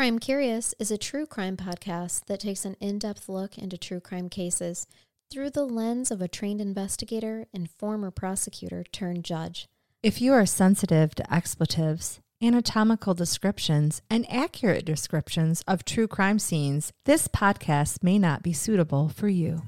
Crime Curious is a true crime podcast that takes an in depth look into true crime cases through the lens of a trained investigator and former prosecutor turned judge. If you are sensitive to expletives, anatomical descriptions, and accurate descriptions of true crime scenes, this podcast may not be suitable for you.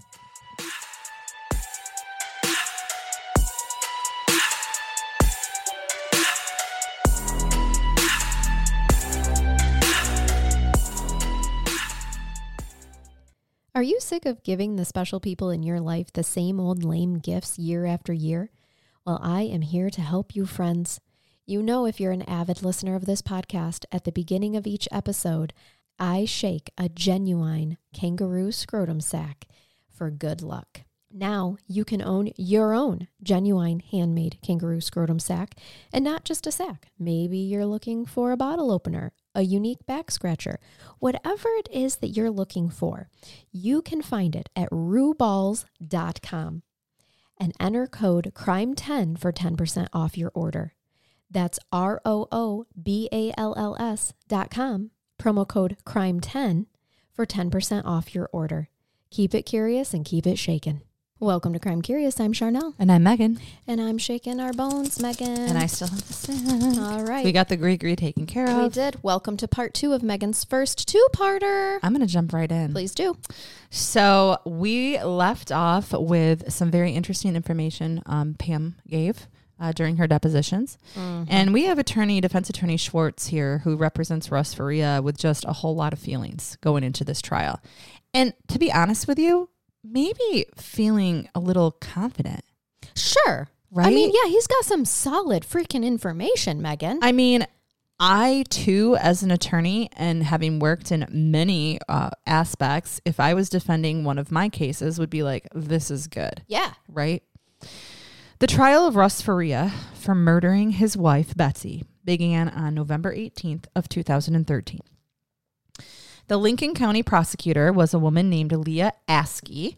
Are you sick of giving the special people in your life the same old lame gifts year after year? Well, I am here to help you, friends. You know, if you're an avid listener of this podcast, at the beginning of each episode, I shake a genuine kangaroo scrotum sack for good luck. Now you can own your own genuine handmade kangaroo scrotum sack and not just a sack. Maybe you're looking for a bottle opener, a unique back scratcher, whatever it is that you're looking for, you can find it at rooballs.com and enter code CRIME10 for 10% off your order. That's R O O B A L L S dot com, promo code CRIME10 for 10% off your order. Keep it curious and keep it shaken. Welcome to Crime Curious. I'm Charnel. And I'm Megan. And I'm shaking our bones, Megan. And I still have to sit. All right. We got the Gregory taken care of. We did. Welcome to part two of Megan's first two parter. I'm going to jump right in. Please do. So we left off with some very interesting information um, Pam gave. Uh, during her depositions. Mm-hmm. And we have attorney, defense attorney Schwartz here, who represents Russ Faria with just a whole lot of feelings going into this trial. And to be honest with you, maybe feeling a little confident. Sure. Right? I mean, yeah, he's got some solid freaking information, Megan. I mean, I too, as an attorney and having worked in many uh, aspects, if I was defending one of my cases, would be like, this is good. Yeah. Right? The trial of Russ Faria for murdering his wife, Betsy, began on November 18th of 2013. The Lincoln County prosecutor was a woman named Leah Askey.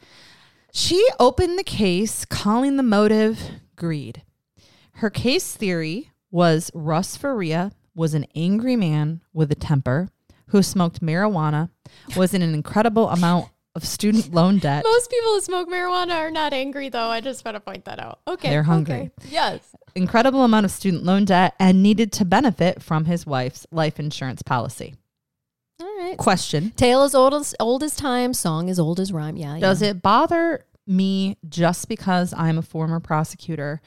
She opened the case calling the motive greed. Her case theory was Russ Faria was an angry man with a temper who smoked marijuana, was in an incredible amount of student loan debt. Most people who smoke marijuana are not angry, though. I just want to point that out. Okay. They're hungry. Okay. Yes. Incredible amount of student loan debt and needed to benefit from his wife's life insurance policy. Right. Question Tale as old as old as time, song as old as rhyme. Yeah. Does yeah. it bother me just because I'm a former prosecutor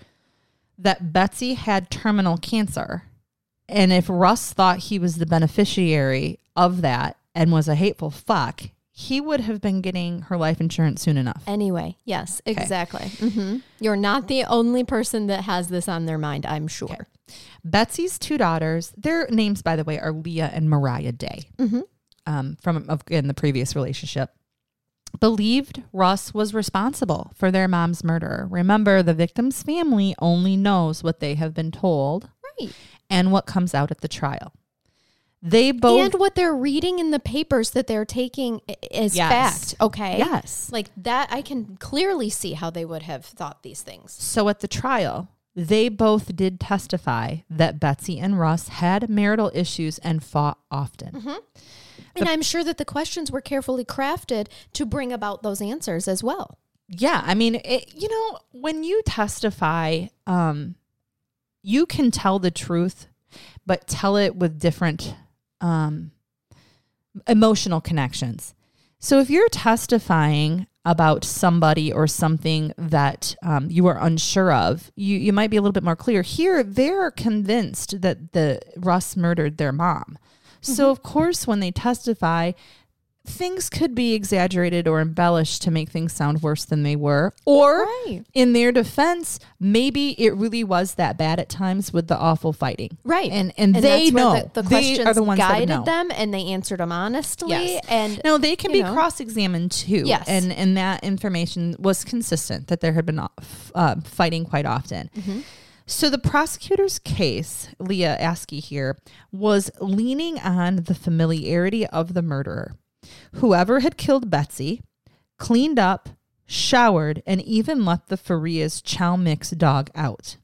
that Betsy had terminal cancer? And if Russ thought he was the beneficiary of that and was a hateful fuck, he would have been getting her life insurance soon enough. Anyway, yes, exactly. Mm-hmm. You're not the only person that has this on their mind, I'm sure. Okay. Betsy's two daughters, their names, by the way, are Leah and Mariah Day mm-hmm. Um, from in the previous relationship. Believed Russ was responsible for their mom's murder. Remember, the victim's family only knows what they have been told right. and what comes out at the trial. They both and what they're reading in the papers that they're taking is yes. fact. Okay. Yes. Like that, I can clearly see how they would have thought these things. So at the trial, they both did testify that Betsy and Russ had marital issues and fought often. Mm-hmm. And I'm sure that the questions were carefully crafted to bring about those answers as well. Yeah, I mean, it, you know, when you testify, um, you can tell the truth, but tell it with different um, emotional connections. So if you're testifying about somebody or something that um, you are unsure of, you, you might be a little bit more clear. Here, they're convinced that the Russ murdered their mom. So, mm-hmm. of course, when they testify, things could be exaggerated or embellished to make things sound worse than they were. Or right. in their defense, maybe it really was that bad at times with the awful fighting. Right. And and, and they know the, the they are the ones guided that know. them and they answered them honestly. Yes. And no, they can be cross examined too. Yes. And and that information was consistent that there had been uh, fighting quite often. Mm-hmm. So the prosecutor's case, Leah Askey here, was leaning on the familiarity of the murderer. Whoever had killed Betsy cleaned up, showered, and even let the Faria's chow mix dog out.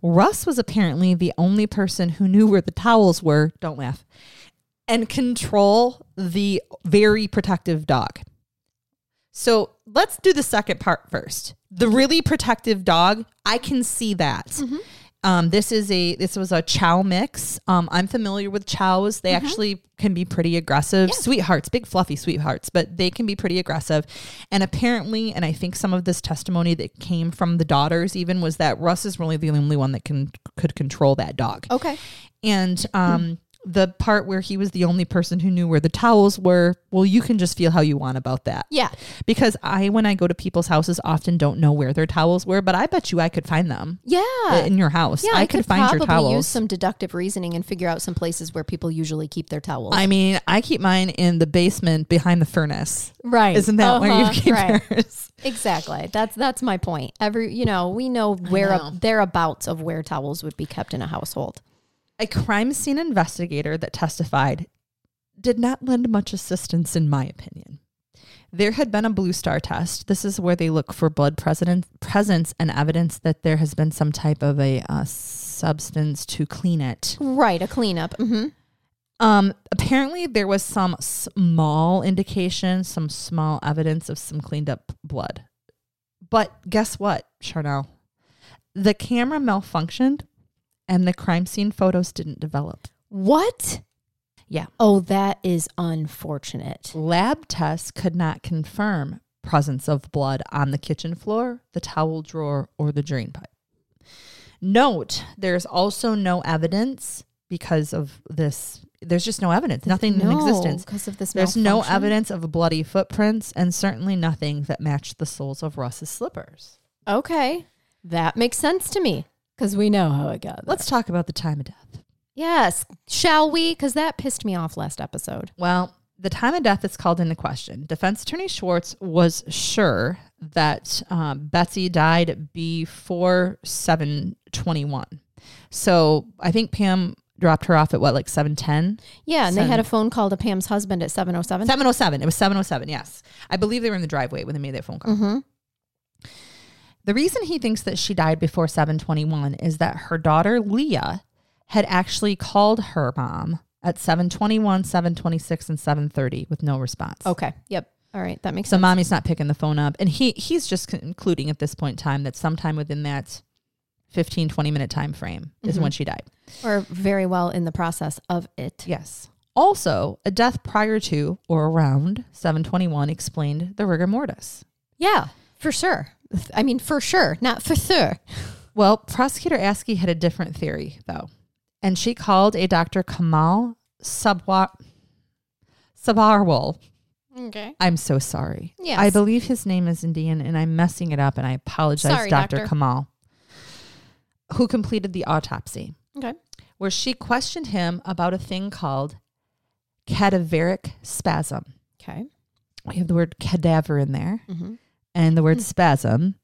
Russ was apparently the only person who knew where the towels were. Don't laugh. and control the very protective dog. So let's do the second part first. The really protective dog, I can see that. Um, this is a this was a chow mix. Um, I'm familiar with chows. They actually can be pretty aggressive. Sweethearts, big fluffy sweethearts, but they can be pretty aggressive. And apparently, and I think some of this testimony that came from the daughters even was that Russ is really the only one that can could control that dog. Okay. And um, the part where he was the only person who knew where the towels were, well, you can just feel how you want about that. Yeah. Because I, when I go to people's houses, often don't know where their towels were, but I bet you I could find them Yeah. in your house. yeah, I, I, could, could, find probably your towels. use some deductive reasoning and figure out some places where people usually keep their towels. I mean, I keep mine in the basement behind the furnace. right. Isn't that where Uh-huh, you keep right. yours? Exactly. That's that's my point. Every you know, we know where know. thereabouts of where towels would be kept in a household. A crime scene investigator that testified did not lend much assistance, in my opinion. There had been a Bluestar test. This is where they look for blood presence and evidence that there has been some type of a uh, substance to clean it. Right, a cleanup. hmm Um, apparently, there was some small indication, some small evidence of some cleaned up blood. But guess what, Charnel? The camera malfunctioned and the crime scene photos didn't develop. What? Yeah. Oh, that is unfortunate. Lab tests could not confirm presence of blood on the kitchen floor, the towel drawer, or the drain pipe. Note, there's also no evidence because of this. There's just no evidence, nothing in existence. because of this. There's no evidence of bloody footprints and certainly nothing that matched the soles of Russ's slippers. Okay, that makes sense to me because we know how it got. there. Let's talk about the time of death. yes, shall we? Because that pissed me off last episode. Well, the time of death is called into question. Defense attorney Schwartz was sure that um, Betsy died before 721. So I think Pam dropped her off at what, like 710? Yeah, and they had a phone call to Pam's husband at seven oh seven. 707. It was 707, yes. I believe they were in the driveway when they made that phone call. Mm-hmm. The reason he thinks that she died before 721 is that her daughter Leah had actually called her mom at 721, 726 and 730 with no response. Okay. Yep. All right, that makes So sense. So mommy's not picking the phone up and he he's just concluding at this point in time that sometime within that 15 20 minute time frame is Mm-hmm. when she died. or very well in the process of it. Yes. Also, a death prior to or around 721 explained the rigor mortis. Yeah, for sure. I mean, for sure, not for sure. Well, prosecutor Askey had a different theory, though, and she called a Dr. Kamal Sabwa- Sabharwal. Okay. I'm so sorry. Yes. I believe his name is Indian, and I'm messing it up, and I apologize, Sorry, Dr. doctor. Kamal, who completed the autopsy, Okay. where she questioned him about a thing called cadaveric spasm. Okay. We have the word cadaver in there. Mm-hmm. And the word spasm.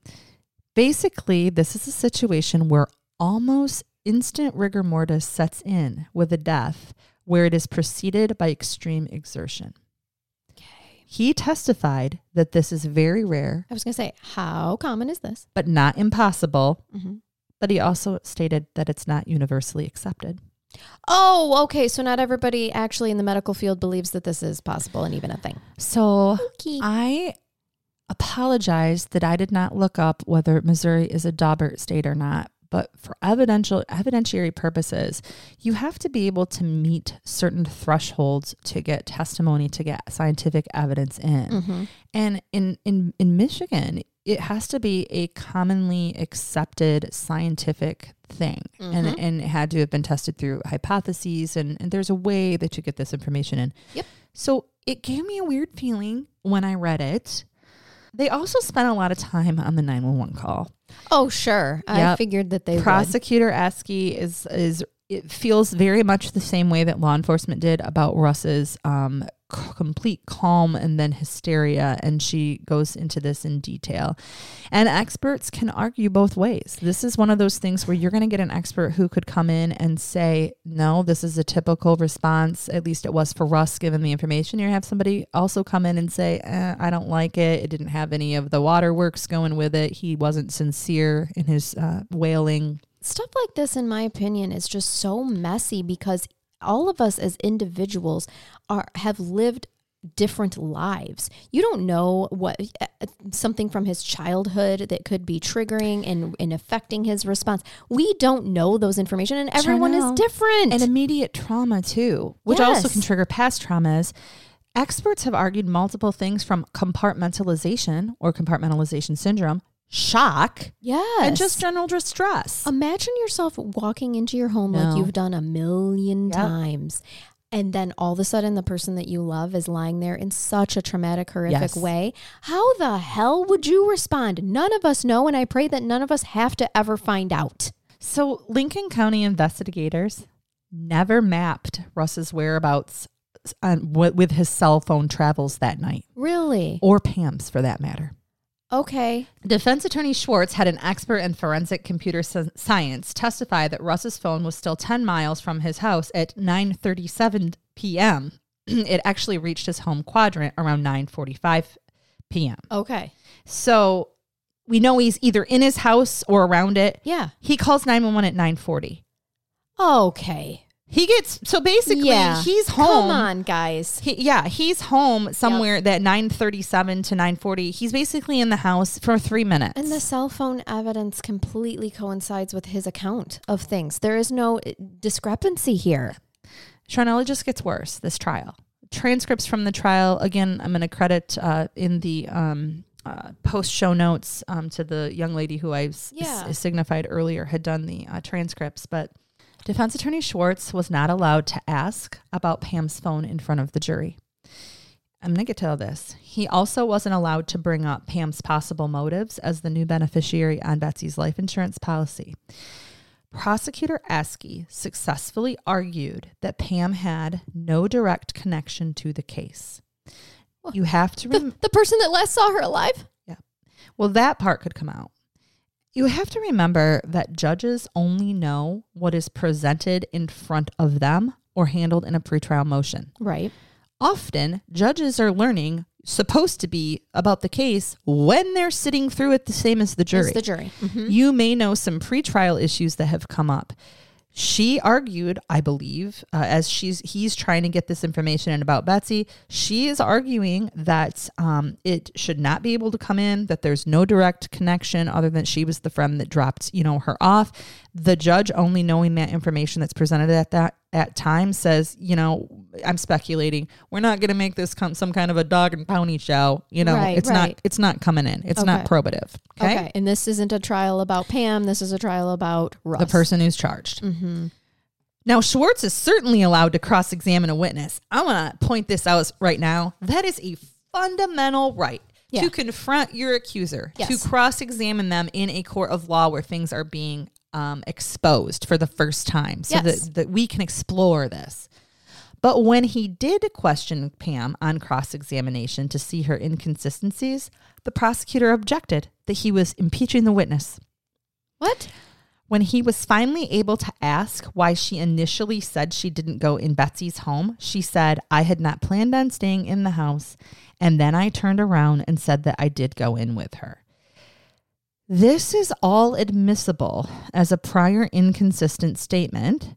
Basically, this is a situation where almost instant rigor mortis sets in with a death where it is preceded by extreme exertion. Okay. He testified that this is very rare, I was gonna say, how common is this? but not impossible. Mm-hmm. But he also stated that it's not universally accepted. Oh, okay. So not everybody actually in the medical field believes that this is possible and even a thing. So Okay. I apologize that I did not look up whether Missouri is a Daubert state or not. But for evidential evidentiary purposes, you have to be able to meet certain thresholds to get testimony, to get scientific evidence in. Mm-hmm. And in, in, in Michigan, it has to be a commonly accepted scientific thing. And, Mhm. and it had to have been tested through hypotheses. And, and there's a way that you get this information in. Yep. So it gave me a weird feeling when I read it. They also spent a lot of time on the 911 call. Oh, sure. I figured that they would. Prosecutor Askey is is it feels very much the same way that law enforcement did about Russ's um, complete calm and then hysteria, and she goes into this in detail. And experts can argue both ways. This is one of those things where you're going to get an expert who could come in and say, "No, this is a typical response." At least it was for Russ, given the information. You have somebody also come in and say, eh, "I don't like it. It didn't have any of the waterworks going with it. He wasn't sincere in his uh, wailing." Stuff like this, in my opinion, is just so messy because all of us as individuals are have lived different lives. You don't know what uh, something from his childhood that could be triggering and, and affecting his response. We don't know those information and everyone is different. and immediate trauma too, which also can trigger past traumas. Experts have argued multiple things from compartmentalization or compartmentalization syndrome, shock, yes. and just general distress. Imagine yourself walking into your home like you've done a million Yep. times. And then all of a sudden, the person that you love is lying there in such a traumatic, horrific Yes. way. How the hell would you respond? None of us know. And I pray that none of us have to ever find out. So, Lincoln County investigators never mapped Russ's whereabouts on, with with his cell phone travels that night, Really? or Pam's for that matter. Okay. Defense attorney Schwartz had an expert in forensic computer science testify that Russ's phone was still 10 miles from his house at 9:37 p.m. it actually reached his home quadrant around 9:45 p.m. Okay. So, we know he's either in his house or around it. Yeah. He calls 911 at 9:40. Okay. He gets so basically Yeah. he's home. Come on, guys. He, yeah, he's home somewhere that 9:37 to 9:40. He's basically in the house for 3 minutes. And the cell phone evidence completely coincides with his account of things. There is no uh, discrepancy here. Charnel, it just gets worse, this trial. Transcripts from the trial, again, I'm going to credit uh, in the um, uh, post show notes um, to the young lady who I Yeah. s- signified earlier had done the uh, transcripts. But defense attorney Schwartz was not allowed to ask about Pam's phone in front of the jury. I'm going to get to all this. He also wasn't allowed to bring up Pam's possible motives as the new beneficiary on Betsy's life insurance policy. Prosecutor Askey successfully argued that Pam had no direct connection to the case. You have to The, the person that last saw her alive? Yeah. Well that part could come out. You have to remember that judges only know what is presented in front of them or handled in a pretrial motion. Right. Often, judges are learning supposed to be about the case when they're sitting through it the same as the jury. It's the jury. Mhm. You may know some pretrial issues that have come up. She argued, I believe, uh, as she's he's trying to get this information in about Betsy. She is arguing that um, it should not be able to come in. That there's no direct connection other than she was the friend that dropped, you know, her off. The judge, only knowing that information that's presented at that at time, says, you know, I'm speculating. We're not going to make this come some kind of a dog and pony show. You know, Right, it's right. not. It's not coming in. It's not Okay. probative. Okay. And this isn't a trial about Pam. This is a trial about Russ. the person who's charged. Mm-hmm. Now, Schwartz is certainly allowed to cross examine a witness. I want to point this out right now. That is a fundamental right Yeah. to confront your accuser, Yes. to cross examine them in a court of law where things are being um, exposed for the first time so Yes. that, that we can explore this. But when he did question Pam on cross examination to see her inconsistencies, the prosecutor objected that he was impeaching the witness. What? When he was finally able to ask why she initially said she didn't go in Betsy's home, she said, I had not planned on staying in the house. And then I turned around and said that I did go in with her. This is all admissible as a prior inconsistent statement,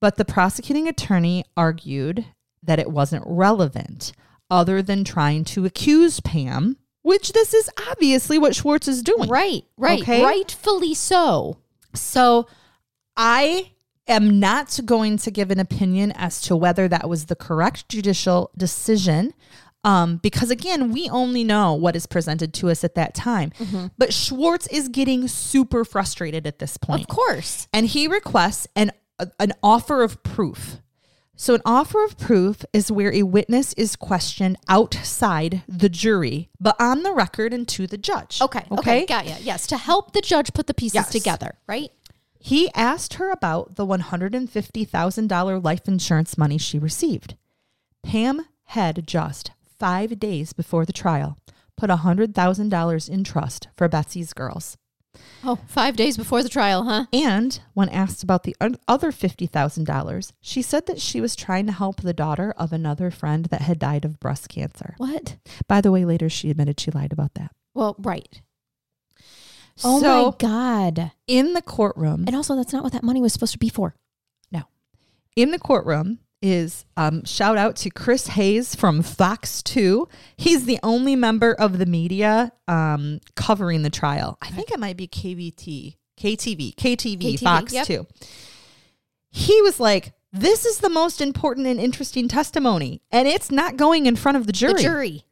but the prosecuting attorney argued that it wasn't relevant other than trying to accuse Pam, which this is obviously what Schwartz is doing. Right. Right. Okay. Rightfully so. So I am not going to give an opinion as to whether that was the correct judicial decision. Um, because again, we only know what is presented to us at that time. But Schwartz is getting super frustrated at this point Of course. and he requests an an offer of proof. So an offer of proof is where a witness is questioned outside the jury, but on the record and to the judge. Okay. Okay. Got ya. Yes. To help the judge put the pieces Yes. together. Right. He asked her about the $150,000 life insurance money she received. Pam had just five days before the trial put $100,000 in trust for Betsy's girls. Oh, five days before the trial, huh? And when asked about the other $50,000, she said that she was trying to help the daughter of another friend that had died of breast cancer. What? By the way, later she admitted she lied about that. Well, right. Oh so my God. in the courtroom, And also, that's not what that money was supposed to be for. No. In the courtroom, is um, shout out to Chris Hayes from Fox 2. He's the only member of the media um, covering the trial. I think it might be KVT, KTV, KTV, KTV, Fox yep. 2. He was like, this is the most important and interesting testimony, and it's not going in front of the jury. The jury.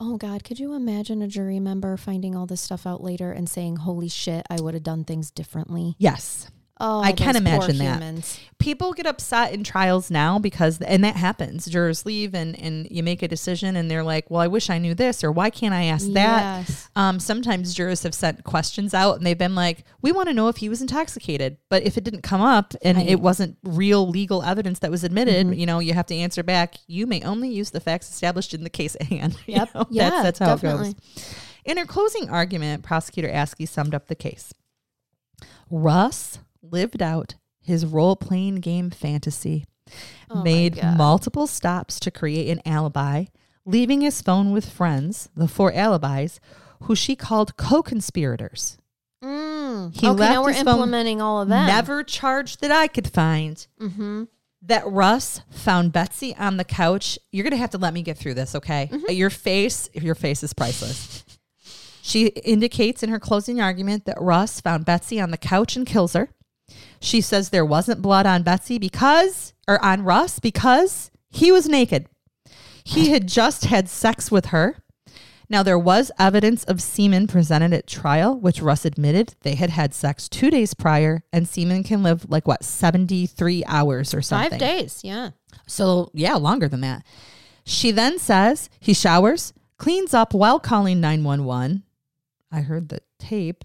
Oh God, could you imagine a jury member finding all this stuff out later and saying, "Holy shit, I would have done things differently." Yes. Oh, I can imagine that. humans. people get upset in trials now because and that happens jurors leave and and you make a decision and they're like well i wish i knew this or why can't i ask that Yes. um, sometimes jurors have sent questions out and they've been like we want to know if he was intoxicated but if it didn't come up and I- it wasn't real legal evidence that was admitted Mhm. you know you have to answer back you may only use the facts established in the case at hand You Yep. know, Yeah, that's, that's how definitely. it goes in her closing argument prosecutor askey summed up the case russ lived out his role-playing game fantasy Oh made multiple stops to create an alibi, leaving his phone with friends, the four alibis, who she called co-conspirators. Mm. He okay, left now we're his phone implementing all of that. Never charged that I could find Mm-hmm. that Russ found Betsy on the couch. You're gonna have to let me get through this, okay? Mm-hmm. Your face, your face is priceless. She indicates in her closing argument that Russ found Betsy on the couch and kills her. She says there wasn't blood on Betsy because, or on Russ because he was naked. He had just had sex with her. Now, there was evidence of semen presented at trial, which Russ admitted they had had sex two days prior, and semen can live like what, 73 hours or something. Five days. Yeah. So, yeah, longer than that. She then says he showers, cleans up while calling 911. I heard the tape.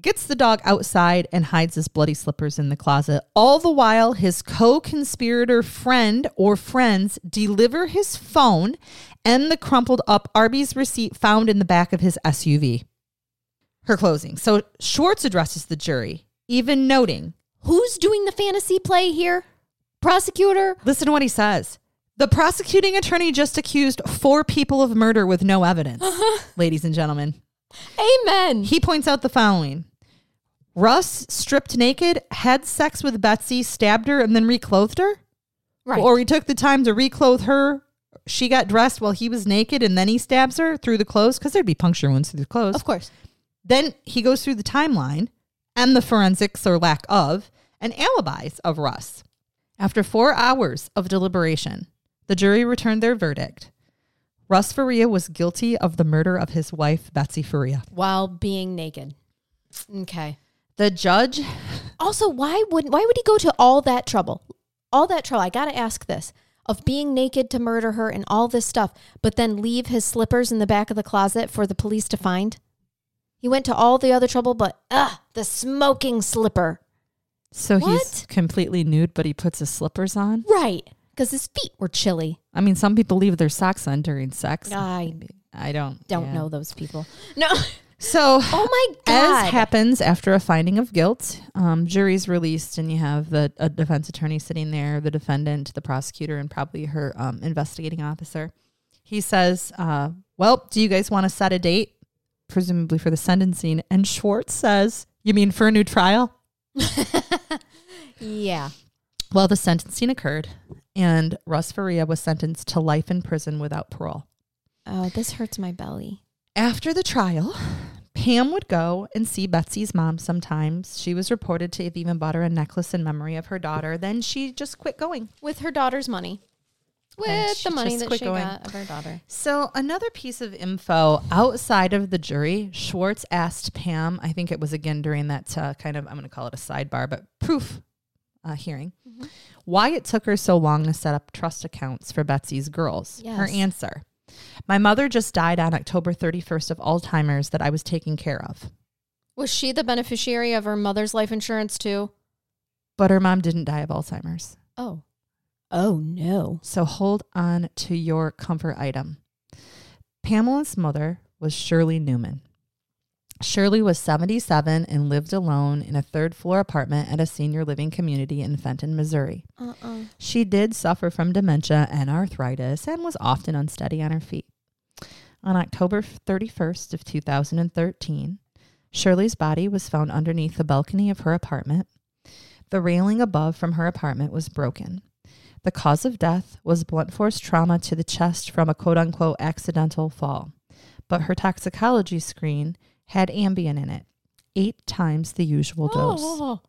Gets the dog outside and hides his bloody slippers in the closet. All the while, his co conspirator friend or friends deliver his phone and the crumpled up Arby's receipt found in the back of his SUV. Her closing. So Schwartz addresses the jury, even noting Who's doing the fantasy play here? Prosecutor. Listen to what he says. The prosecuting attorney just accused four people of murder with no evidence, ladies and gentlemen. Amen. He points out the following Russ stripped naked, had sex with Betsy, stabbed her, and then reclothed her? right. Or he took the time to reclothe her. She got dressed while he was naked and then he stabs her through the clothes because there'd be puncture wounds through the clothes. of course. Then he goes through the timeline and the forensics or lack of and alibis of Russ. After four hours of deliberation, the jury returned their verdict. Russ Faria was guilty of the murder of his wife, Betsy Faria. While being naked. Okay. The judge, Also, why would why would he go to all that trouble? All that trouble. I got to ask this. Of being naked to murder her and all this stuff, but then leave his slippers in the back of the closet for the police to find? He went to all the other trouble, but ugh, the smoking slipper. so he's completely nude, but he puts his slippers on. Right. Because his feet were chilly. I mean, some people leave their socks on during sex. I I don't don't yeah. know those people. No. So Oh my God. As happens after a finding of guilt, um, jury's released, and you have the a defense attorney sitting there, the defendant, the prosecutor, and probably her um, investigating officer. He says, uh, "Well, do you guys want to set a date, presumably for the sentencing?" And Schwartz says, "You mean for a new trial?" yeah. Well, the sentencing occurred, and Russ Faria was sentenced to life in prison without parole. Oh, this hurts my belly. After the trial, Pam would go and see Betsy's mom sometimes. She was reported to have even bought her a necklace in memory of her daughter. Then she just quit going. With her daughter's money. With the money that she going. got of her daughter. So, another piece of info outside of the jury, Schwartz asked Pam, I think it was again during that uh, kind of, I'm going to call it a sidebar, but proof uh, hearing, Mhm. why it took her so long to set up trust accounts for Betsy's girls. Her answer My mother just died on October 31st of Alzheimer's that I was taking care of. Was she the beneficiary of her mother's life insurance too? But her mom didn't die of Alzheimer's. Oh. Oh no. So hold on to your comfort item. Pamela's mother was Shirley Neumann. Shirley was 77 and lived alone in a third floor apartment at a senior living community in Fenton, Missouri. Uh-uh. She did suffer from dementia and arthritis and was often unsteady on her feet. On October 31st of 2013, Shirley's body was found underneath the balcony of her apartment. The railing above from her apartment was broken. The cause of death was blunt force trauma to the chest from a quote unquote accidental fall. But her toxicology screen had Ambien in it, eight times the usual dose. Oh,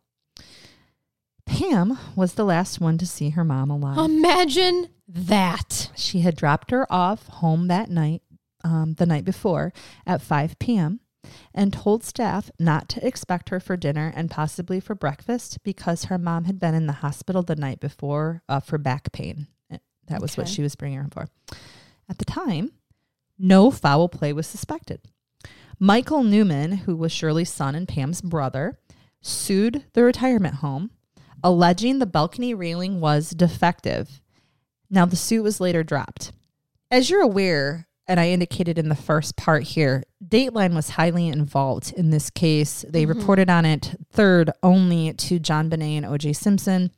Pam was the last one to see her mom alive. imagine that. She had dropped her off home that night, um, the night before, at 5 p.m., and told staff not to expect her for dinner and possibly for breakfast because her mom had been in the hospital the night before uh, for back pain. Uh, That was what she was bringing her for. At the time, no foul play was suspected. Michael Neumann, who was Shirley's son and Pam's brother, sued the retirement home, alleging the balcony railing was defective. Now, the suit was later dropped. As you're aware, and I indicated in the first part here, Dateline was highly involved in this case. They mm-hmm. reported on it third only to JonBenét and OJ Simpson.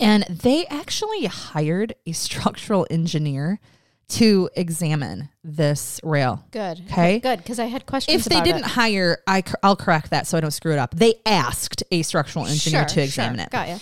And they actually hired a structural engineer to examine this rail. Good. Okay. Good, because I had questions. If they didn't it. hire, I, I'll correct that so I don't screw it up. They asked a structural engineer Sure, to examine sure. it. Got ya.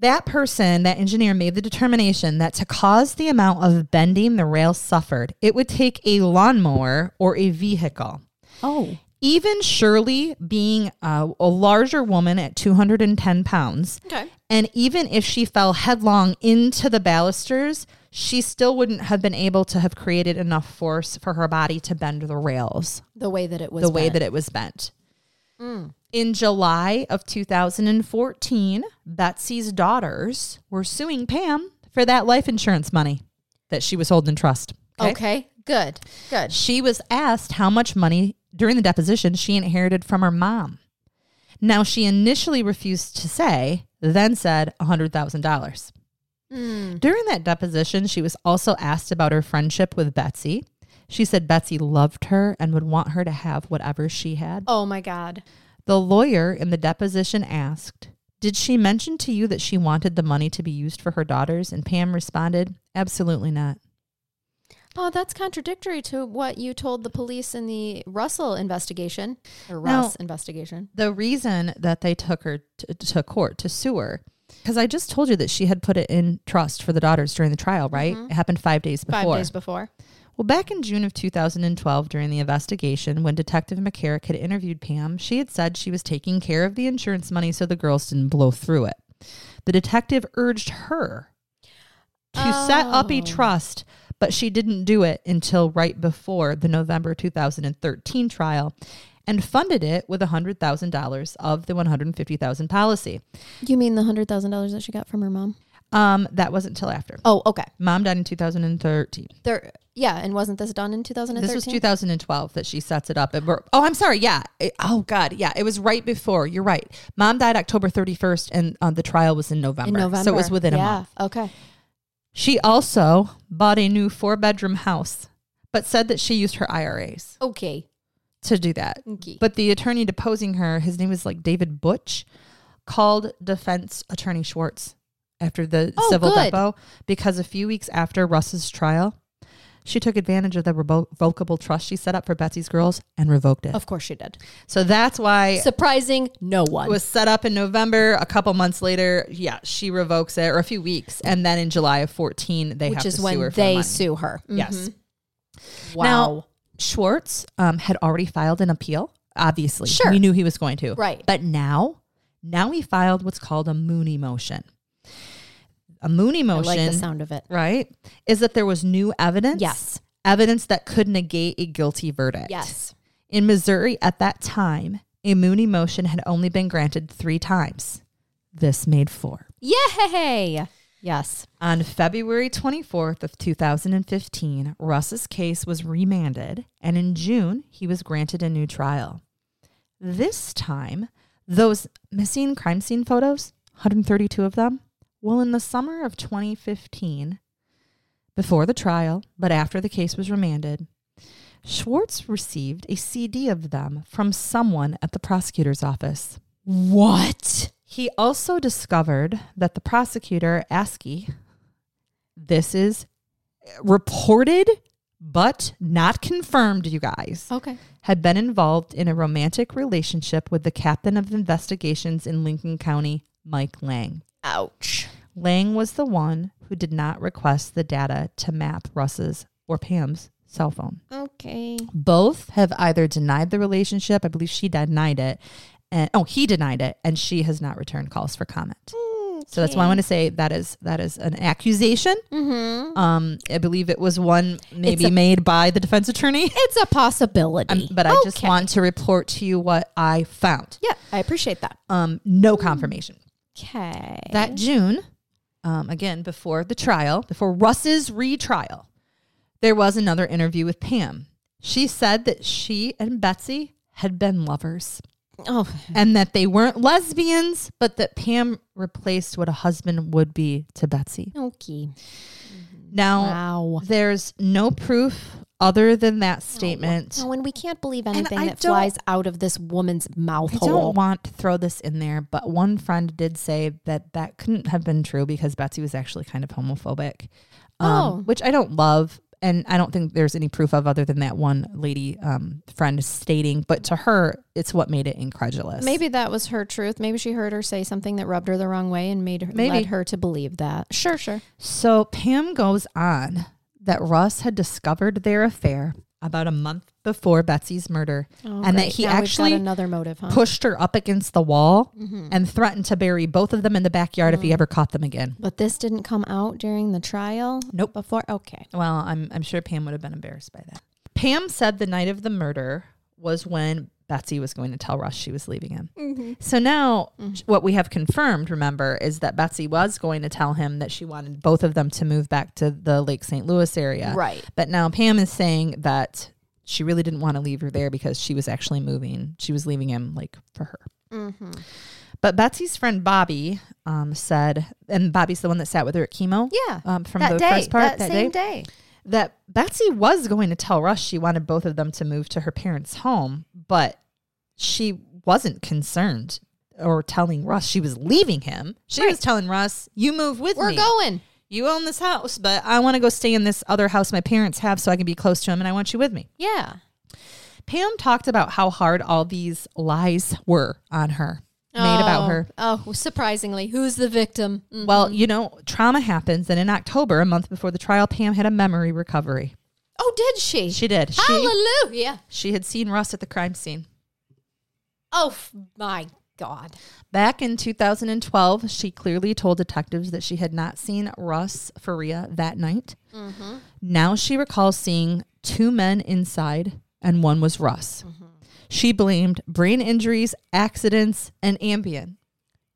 That person, that engineer, made the determination that to cause the amount of bending the rail suffered, it would take a lawnmower or a vehicle. Oh, Even Shirley, being a, a larger woman at 210 pounds, okay. and even if she fell headlong into the balusters, she still wouldn't have been able to have created enough force for her body to bend the rails The way that it was. the way bent. that it was bent. Mm. In July of 2014, Betsy's daughters were suing Pam for that life insurance money that she was holding in trust. Okay. Good. Good. She was asked how much money during the deposition she inherited from her mom. Now, she initially refused to say, then said $100,000. Mm. During that deposition, she was also asked about her friendship with Betsy. She said Betsy loved her and would want her to have whatever she had. Oh my God. The lawyer in the deposition asked, Did she mention to you that she wanted the money to be used for her daughters? And Pam responded, Absolutely not. Oh, that's contradictory to what you told the police in the Russell investigation or Now- Russ investigation. The reason that they took her to, to court to sue her, because I just told you that she had put it in trust for the daughters during the trial, right? Mm-hmm. It happened five days before. Five days before. Well, back in June of 2012, during the investigation, when Detective McCarrick had interviewed Pam, she had said she was taking care of the insurance money so the girls didn't blow through it. The detective urged her to set up a Oh. trust, but she didn't do it until right before the November 2013 trial and funded it with $100,000 of the 150,000 policy. You mean the hundred thousand dollars that she got from her mom? Um, that wasn't until after. Oh, okay. Mom died in 2013. There. Yeah, and wasn't this done in 2013? This was 2012 that she sets it up. Oh, I'm sorry. Yeah. It- oh, God. Yeah. It was right before. You're right. Mom died October 31st, and uh, the trial was in November. in November. So it was within a month. Okay. She also bought a new four bedroom house, but said that she used her IRAs Okay. To do that. Okay. But the attorney deposing her, his name is like David Butch, called defense attorney Schwartz after the Oh, civil good. depot because a few weeks after Russ's trial, she took advantage of the revocable trust she set up for Betsy's girls and revoked it. Of course she did. So that's why Surprising no one. it was set up in November. A couple months later, yeah, she revokes it, or a few weeks, and then in July of 14, they which have is to when sue her for the they money. sue her. Yes. Mhm. Now, Wow. Schwartz um, had already filed an appeal. Obviously, Sure. we knew he was going to. Right. But now, now he filed what's called a Mooney motion. A Mooney I motion, like the sound of it. right, is that there was new evidence. Yes. Evidence that could negate a guilty verdict. Yes. In Missouri at that time, a Mooney motion had only been granted three times. This made four. Yay. Yes. On February 24th of 2015, Russ's case was remanded, and in June, he was granted a new trial. This time, those missing crime scene photos, 132 of them, well, in the summer of 2015, before the trial, but after the case was remanded, Schwartz received a CD of them from someone at the prosecutor's office. What? He also discovered that the prosecutor, Askey, this is uh, reported but not confirmed, you guys, Okay. had been involved in a romantic relationship with the captain of investigations in Lincoln County, Mike Lang. Ouch. Lang was the one who did not request the data to map Russ's or Pam's cell phone. Okay. Both have either denied the relationship, I believe she denied it, and oh, he denied it, and she has not returned calls for comment. So that's why I want to say that is that is an accusation. Mm-hmm. Um, I believe it was one maybe a- made by the defense attorney. It's a possibility. Um, but I just want to report to you what I found. Yeah, I appreciate that. Um, no confirmation. Okay. That June, um, again before the trial, before Russ's retrial, there was another interview with Pam. She said that she and Betsy had been lovers oh, and that they weren't lesbians, but that Pam replaced what a husband would be to Betsy. okay. Now, Wow. there's no proof other than that statement. No, and we can't believe anything that flies out of this woman's mouth I hole. don't want to throw this in there, but one friend did say that that couldn't have been true because Betsy was actually kind of homophobic, um, Oh. which I don't love. And I don't think there's any proof of other than that one lady um, friend stating. But to her, it's what made it incredulous. Maybe that was her truth. Maybe she heard her say something that rubbed her the wrong way and made her Maybe. led her to believe that. Sure, sure. So Pam goes on that Russ had discovered their affair about a month before Betsy's murder Oh, And that he Now actually another motive, huh? pushed her up against the wall Mhm. and threatened to bury both of them in the backyard if he Mm. ever caught them again. But this didn't come out during the trial. Nope. Before, okay. Well, I'm I'm sure Pam would have been embarrassed by that. Pam said the night of the murder was when Betsy was going to tell Russ she was leaving him. Mm-hmm. So now Mhm. what we have confirmed, remember, is that Betsy was going to tell him that she wanted both of them to move back to the Lake St. Louis area. Right. But now Pam is saying that she really didn't want to leave her there because she was actually moving. She was leaving him like for her. Mm-hmm. But Betsy's friend Bobby um, said, and Bobby's the one that sat with her at chemo Yeah. um, from that the day. first part that, same day. that Betsy was going to tell Russ she wanted both of them to move to her parents' home, but she wasn't concerned or telling Russ she was leaving him. She was telling Russ, "You move with me. We're going. You own this house, but I want to go stay in this other house my parents have so I can be close to him, and I want you with me." Yeah. Pam talked about how hard all these lies were on her, made about Oh. her. Oh, surprisingly, who's the victim? Mhm. Well, you know, trauma happens, and in October, a month before the trial, Pam had a memory recovery. oh, did she? She did. She, Hallelujah. she had seen Russ at the crime scene. Oh my God. Back in 2012, she clearly told detectives that she had not seen Russ Faria that night. Mm-hmm. Now she recalls seeing two men inside, and one was Russ. She blamed brain injuries, accidents, and Ambien.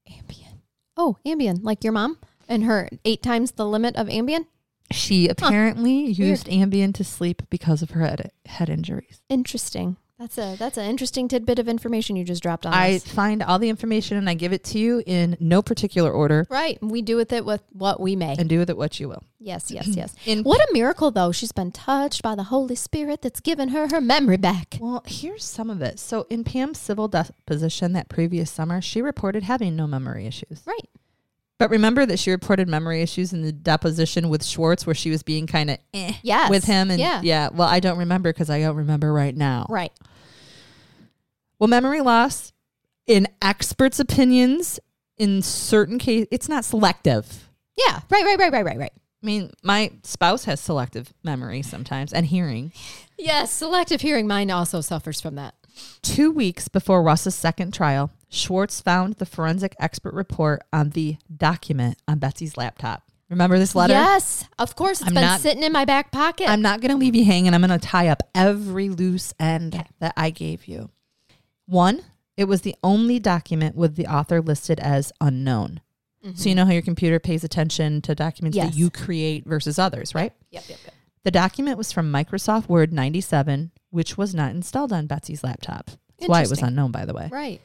Ambien. Oh, Ambien, like your mom and her eight times the limit of Ambien. She apparently used Ambien to sleep because of her head, head injuries. Interesting. That's a that's an interesting tidbit of information you just dropped on I us. find all the information and I give it to you in no particular order Right. We do with it with what we may. and do with it what you will. yes, yes, yes. In What a miracle, though. She's been touched by the Holy Spirit that's given her her memory back. Well, here's some of it. So, in Pam's civil deposition that previous summer, she reported having no memory issues. Right. But remember that she reported memory issues in the deposition with Schwartz, where she was being kind of eh Yes. with him. And yeah. yeah, well, I don't remember because I don't remember right now. Right. Well, memory loss, in experts' opinions, in certain cases, it's not selective. Yeah. Right, right, right, right, right, right. I mean, my spouse has selective memory sometimes and hearing. Yes. Selective hearing mine also suffers from that. Two weeks before Russ's second trial, Schwartz found the forensic expert report on the document on Betsy's laptop. Remember this letter? Yes. Of course. It's I'm been not- sitting in my back pocket. I'm not going to leave you hanging. I'm going to tie up every loose end that I gave you. One, it was the only document with the author listed as unknown. So you mm-hmm. know how your computer pays attention to documents Yes. that you create versus others, right? Yep, yep, yep. The document was from Microsoft Word 97, which was not installed on Betsy's laptop. That's why it was Interesting. unknown, by the way. Right.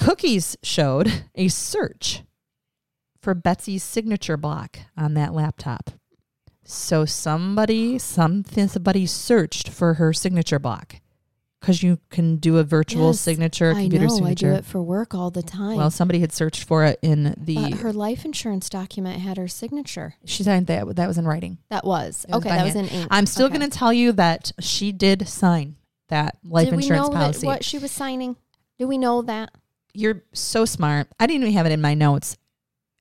Cookies showed a search for Betsy's signature block on that laptop. So somebody, something, somebody searched for her signature block because you can do a virtual Yes, signature, I computer know. I signature. do it for work all the time. Well, somebody had searched for it in the. but her life insurance document had her signature. she signed that. That was in writing. That was, It okay. That was in ink. I'm still Okay. going to tell you that she did sign that life Did insurance we know policy. What she was signing? Do we know that? You're so smart. I didn't even have it in my notes.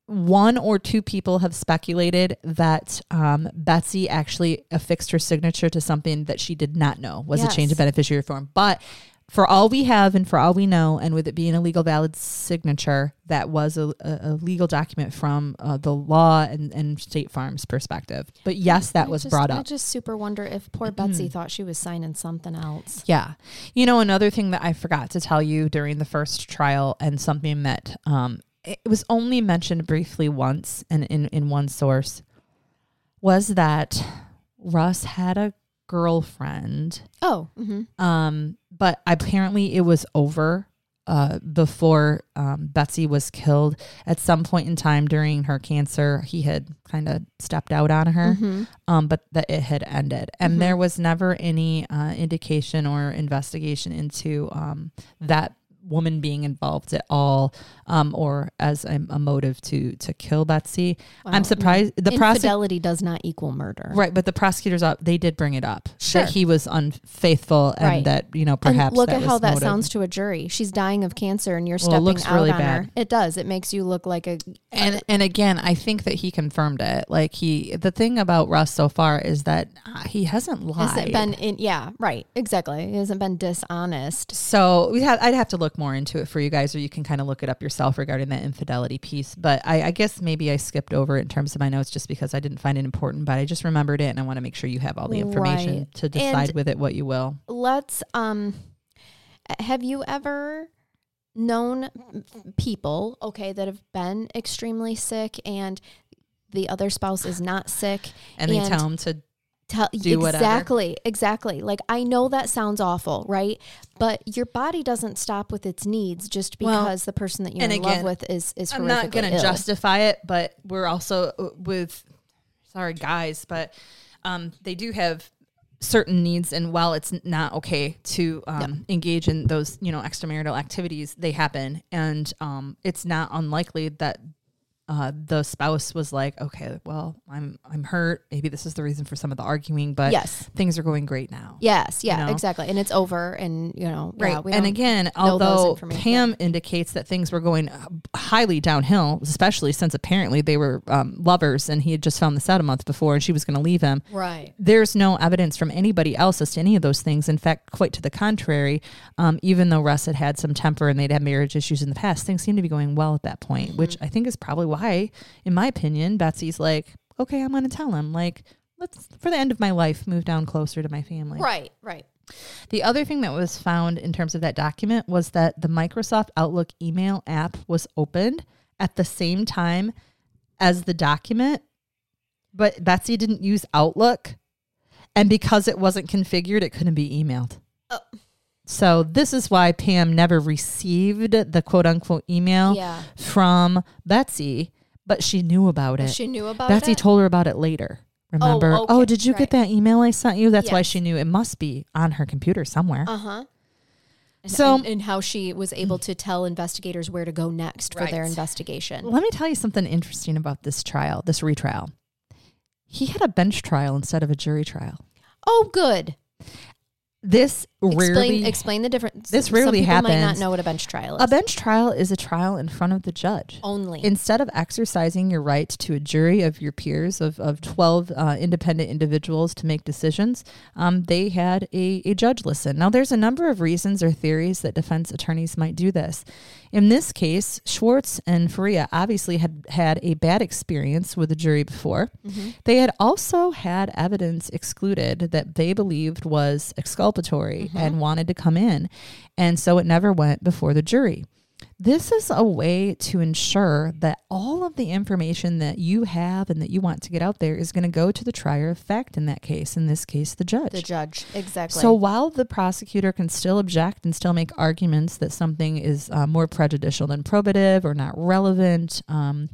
one or two people have speculated that um, Betsy actually affixed her signature to something that she did not know was a change of beneficiary form. But for all we have and for all we know, and with it being a legal valid signature, that was a, a, legal document from uh, the law and, and State Farm's perspective. But yes, that I was just- brought I up. just super wonder if poor Betsy thought she was signing something else. Yeah. You know, another thing that I forgot to tell you during the first trial and something that um, it was only mentioned briefly once and in, in one source was that Russ had a girlfriend. Oh, hmm Um, but apparently it was over uh, before um, Betsy was killed. At some point in time during her cancer, he had kind of stepped out on her hmm um, but that it had ended. And Mhm. there was never any uh, indication or investigation into um, that woman being involved at all um, or as a, a motive to to kill Betsy. I'm surprised the. Infidelity does not equal murder. Right, but the prosecutors up they did bring it up Sure. that he was unfaithful and Right. that you know perhaps and look at how that motive. sounds to a jury. She's dying of cancer, and you're Well, it stepping looks out really on bad. her. It does. It makes you look like a. And and again, I think that he confirmed it. Like he, the thing about Russ so far is that uh, he hasn't lied. Hasn't been in. Yeah, right. Exactly. He hasn't been dishonest. So we have, I'd have to look more into it for you guys, or you can kind of look it up yourself regarding that infidelity piece. But I, I guess maybe I skipped over it in terms of my notes just because I didn't find it important. But I just remembered it, and I want to make sure you have all the information Right. to decide And- with it what you will. Let's. Um, have you ever known people? Okay, that have been extremely sick, and the other spouse is not sick. And, they tell them to Tell Do whatever. exactly, exactly. Like I know that sounds awful, right? But your body doesn't stop with its needs just Well, because the person that you're in again, love with is is I'm not gonna ill. justify it, but we're also uh, with, sorry guys, but um, they do have certain needs, and while it's not okay to um, engage in those, you know, extramarital activities, they happen, and um, it's not unlikely that. Uh, the spouse was like, "Okay, well, I'm I'm hurt. Maybe this is the reason for some of the arguing, but Yes. things are going great now." Yes, yeah, know? exactly. And it's over and you know, Right. yeah, we and again, although. Pam indicates that things were going highly downhill, especially since apparently they were um, lovers and he had just found this out a month before and she was going to leave him. Right. There's no evidence from anybody else as to any of those things. In fact, quite to the contrary, um, even though Russ had had some temper and they'd had marriage issues in the past, things seemed to be going well at that point, which Mm-hmm. I think is probably why, in my opinion, Betsy's like, okay, I'm going to tell him. Like, let's, for the end of my life, move down closer to my family. Right, right. The other thing that was found in terms of that document was that the Microsoft Outlook email app was opened at the same time as the document, but Betsy didn't use Outlook. And because it wasn't configured, it couldn't be emailed. Oh. So, this is why Pam never received the quote unquote email Yeah. from Betsy, but she knew about it. She knew about Betsy it. Betsy told her about it later. Remember? okay, oh, did you right. get that email I sent you? That's why she knew it must be on her computer somewhere. Uh huh. And, So- and, and how she was able to tell investigators where to go next for their investigation. Let me tell you something interesting about this trial, this retrial. He had a bench trial instead of a jury trial. Oh, good. This Explain rarely explain the difference. This Some rarely people Might not know what a bench trial is. a bench trial is a trial in front of the judge. only. Instead of exercising your right to a jury of your peers of, of 12 uh, independent individuals to make decisions, um, they had a, a judge listen. Now, there's a number of reasons or theories that defense attorneys might do this. In this case, Schwartz and Faria obviously had had a bad experience with the jury before. Mm-hmm. They had also had evidence excluded that they believed was exculpatory and wanted to come in. And so it never went before the jury. This is a way to ensure that all of the information that you have and that you want to get out there is going to go to the trier of fact in that case, in this case, the judge. the judge. Exactly. So while the prosecutor can still object and still make arguments that something is uh, more prejudicial than probative or not relevant, um,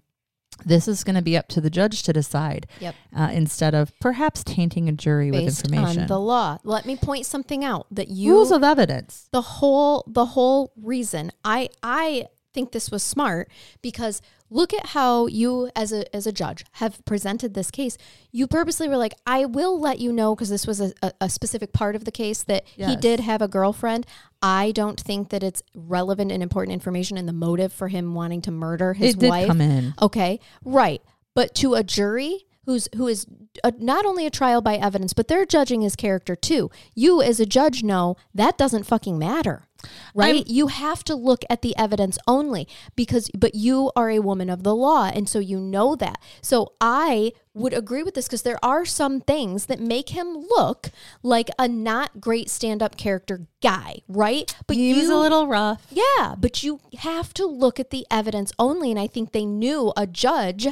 this is going to be up to the judge to decide Yep. uh, instead of perhaps tainting a jury with information. on the law. Let me point something out that you Rules of evidence. the whole the whole reason I I think this was smart because look at how you as a as a judge have presented this case. You purposely were like i will let you know because this was a, a, a specific part of the case that he did have a girlfriend. I don't think that it's relevant and important information in the motive for him wanting to murder his wife. come in. okay right. But to a jury who's who is a, not only a trial by evidence but they're judging his character too. You as a judge know that doesn't fucking matter right? I'm- you have to look at the evidence only because but you are a woman of the law and so you know that. So i would agree with this because there are some things that make him look like a not great stand-up character guy right? But He was a little rough. yeah but you have to look at the evidence only and i think they knew a judge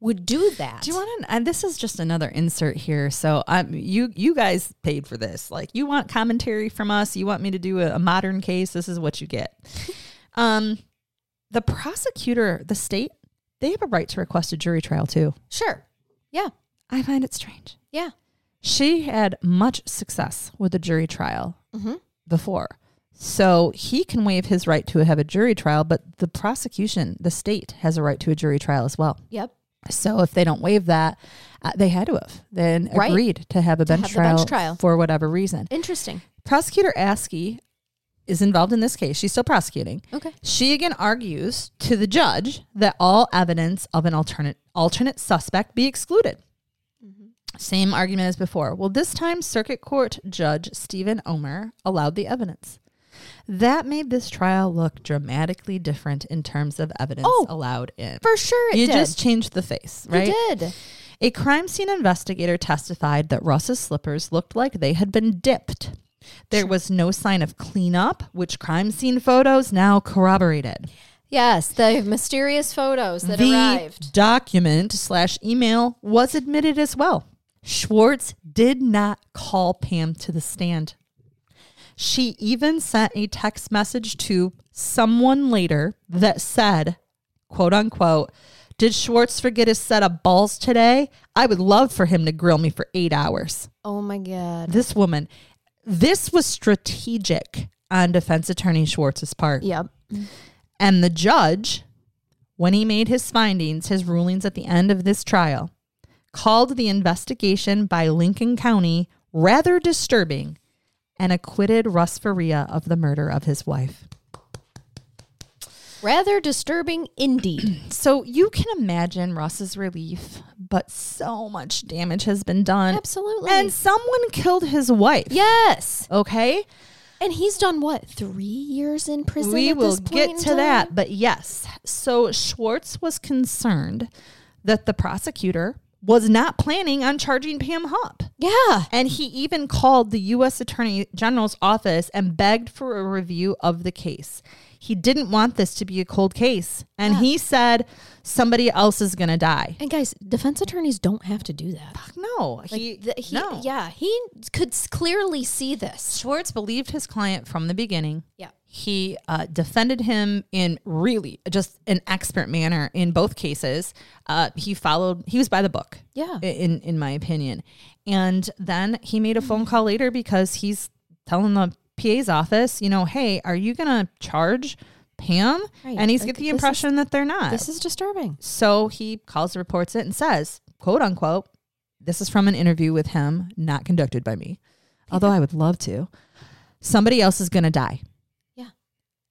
would do that Do you want to? And this is just another insert here. So um, you you guys paid for this. Like you want commentary from us. You want me to do a, a modern case. This is what you get. um, the prosecutor, the state, they have a right to request a jury trial too. sure yeah I find it strange. yeah She had much success with a jury trial mm-hmm. before. So he can waive his right to have a jury trial, but the prosecution, the state, has a right to a jury trial as well. yep So if they don't waive that, uh, they had to have then Right. agreed to have a bench, have trial bench trial. for whatever reason. interesting Prosecutor Askey is involved in this case. She's still prosecuting. okay She again argues to the judge that all evidence of an alternate alternate suspect be excluded. Same argument as before. Well, this time Circuit Court Judge Steven Ohmer allowed the evidence. That made this trial look dramatically different in terms of evidence Oh, allowed in. for sure it you did just changed the face, right? you did A crime scene investigator testified that Russ's slippers looked like they had been dipped. There was no sign of cleanup, which crime scene photos now corroborated. Yes, the mysterious photos that the arrived. document slash email was admitted as well. Schwartz did not call Pam to the stand. She even sent a text message to someone later that said, quote unquote, did Schwartz forget his set of balls today? I would love for him to grill me for eight hours. Oh my god. This woman, this was strategic on defense attorney Schwartz's part. Yep. And the judge, when he made his findings, his rulings at the end of this trial, called the investigation by Lincoln County rather disturbing and acquitted Russ Faria of the murder of his wife. Rather disturbing indeed. So you can imagine Russ's relief, but so much damage has been done. Absolutely. And someone killed his wife. yes. Okay? And he's done what? Three years in prison. we will get to that. But yes, so Schwartz was concerned that the prosecutor was not planning on charging Pam Hupp. Yeah. And he even called the U.S. Attorney General's office and begged for a review of the case. He didn't want this to be a cold case. And Yeah. he said somebody else is going to die. And guys, defense attorneys don't have to do that. No, Like, he, the- he no. yeah, he could clearly see this. Schwartz believed his client from the beginning. Yeah. He uh, defended him in really just an expert manner in both cases. Uh, he followed, he was by the book. Yeah. In, in my opinion. And then he made a phone call later because he's telling the PA's office, you know, hey, are you going to charge Pam? Right. And he's Like, get the this is- impression that they're not. This is disturbing. So he calls, reports it, and says, quote unquote, this is from an interview with him, not conducted by me, although I would love to. Somebody else is going to die.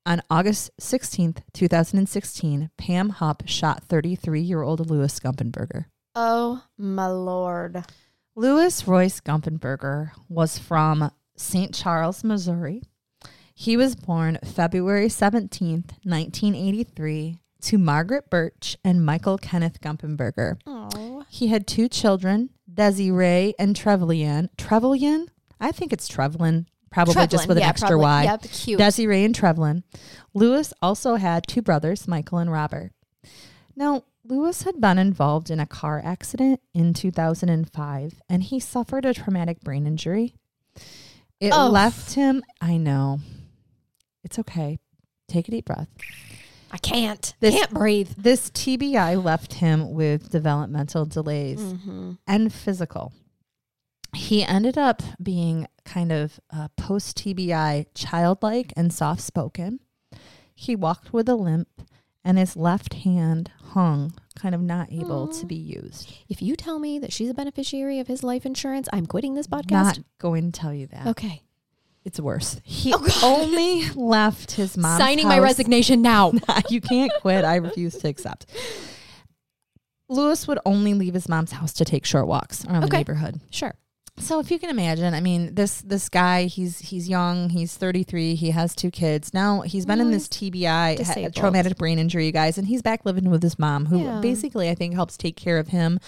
On August 16th, 2016, Pam Hupp shot 33 year old Louis Gumpenberger. Oh my lord. Louis Royce Gumpenberger was from St. Charles, Missouri. He was born February 17th, 1983, to Margaret Birch and Michael Kenneth Gumpenberger. Oh. He had two children, Desiree and Trevelyan. Trevelyan? I think it's Trevelyan, probably just with an extra Y. Yep, cute. Desiree and Trevlin. Louis also had two brothers, Michael and Robert. Now, Louis had been involved in a car accident in 2005 and he suffered a traumatic brain injury. It Oh. left him, I know. It's okay. Take a deep breath. I can't. This- can't breathe. This TBI left him with developmental delays Mm-hmm. and physical. He ended up being kind of uh, post TBI childlike and soft spoken. He walked with a limp and his left hand hung, kind of not able to be used. If you tell me that she's a beneficiary of his life insurance, I'm quitting this podcast. Not going to tell you that. okay. It's worse. He Oh, only left his mom. Signing my resignation now. you can't quit. I refuse to accept. Louis would only leave his mom's house to take short walks around the neighborhood. sure. So if you can imagine, I mean, this this guy, he's he's young, he's 33, he has two kids. Now he's been in this TBI, ha- traumatic brain injury, you guys, and he's back living with his mom, who Yeah. basically I think helps take care of him.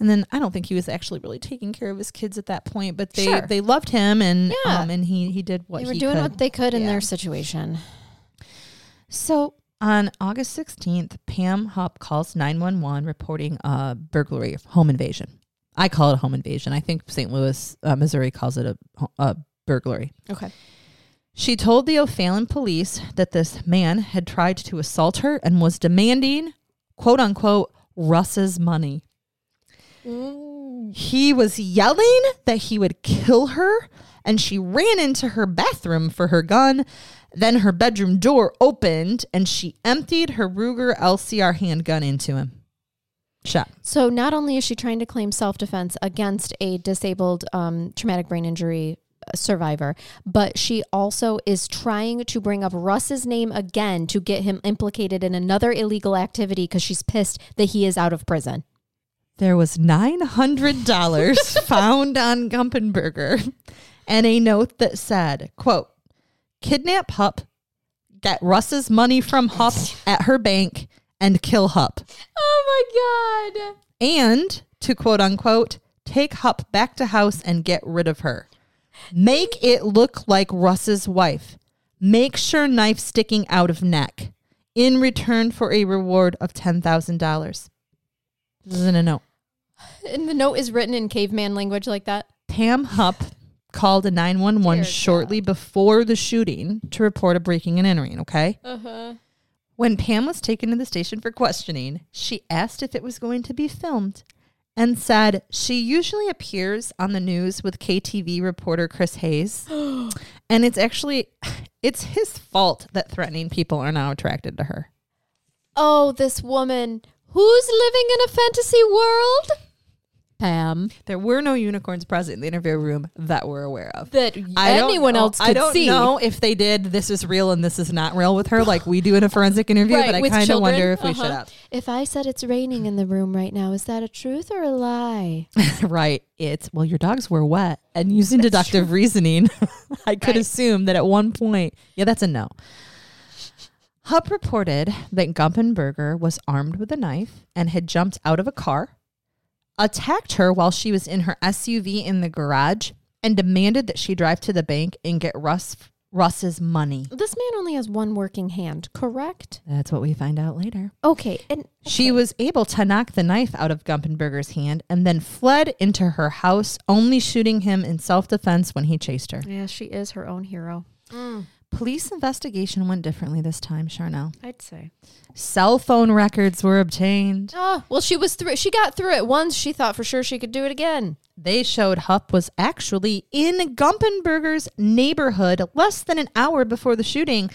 And then I don't think he was actually really taking care of his kids at that point, but they Sure. they loved him and Yeah. um and he he did what they were doing could. what they could in their situation. So on August 16th, Pam Hupp calls 911 reporting a burglary, home invasion. I call it a home invasion. I think St. Louis, uh, Missouri calls it a, a burglary. Okay. She told the O'Fallon police that this man had tried to assault her and was demanding, quote unquote, Russ's money. He was yelling that he would kill her, and she ran into her bathroom for her gun. Then her bedroom door opened, and she emptied her Ruger LCR handgun into him. Shot. So not only is she trying to claim self defense against a disabled um, traumatic brain injury uh, survivor, but she also is trying to bring up Russ's name again to get him implicated in another illegal activity because she's pissed that he is out of prison. There was $900 found on Gumpenberger and a note that said, quote, kidnap Hupp, get Russ's money from Hupp at her bank, and kill Hupp. Oh my god! And to quote unquote, take Hupp back to house and get rid of her. Make it look like Russ's wife. Make sure knife sticking out of neck. In return for a reward of $10,000. This is in a note. And the note is written in caveman language like that. Pam Hupp called a 911 Dear shortly before the shooting to report a breaking and entering, okay? Uh huh. When Pam was taken to the station for questioning, she asked if it was going to be filmed and said she usually appears on the news with KTV reporter Chris Hayes. and it's actually it's his fault that threatening people are now attracted to her. Oh, this woman who's living in a fantasy world? Pam. There were no unicorns present in the interview room that we're aware of. That I anyone know- else could I don't see. know if they did. This is real and this is not real with her, like we do in a forensic interview. Right, but I kind of wonder if we Uh-huh. should have. If I said it's raining in the room right now, is that a truth or a lie? right. It's well, your dogs were wet, and using deductive reasoning, I could Right. assume that at one point, yeah, that's a no. Hupp reported that Gumpenberger was armed with a knife and had jumped out of a car, attacked her while she was in her SUV in the garage, and demanded that she drive to the bank and get Russ Russ's money. This man only has one working hand, correct? That's what we find out later. Okay, and She was able to knock the knife out of Gumpenberger's hand and then fled into her house, only shooting him in self defense when he chased her. yeah, she is her own hero. Mm. Police investigation went differently this time, Charnel. I'd say. Cell phone records were obtained. Oh, well, she was through. She got through it once. She thought for sure she could do it again. They showed Hupp was actually in Gumpenberger's neighborhood less than an hour before the shooting.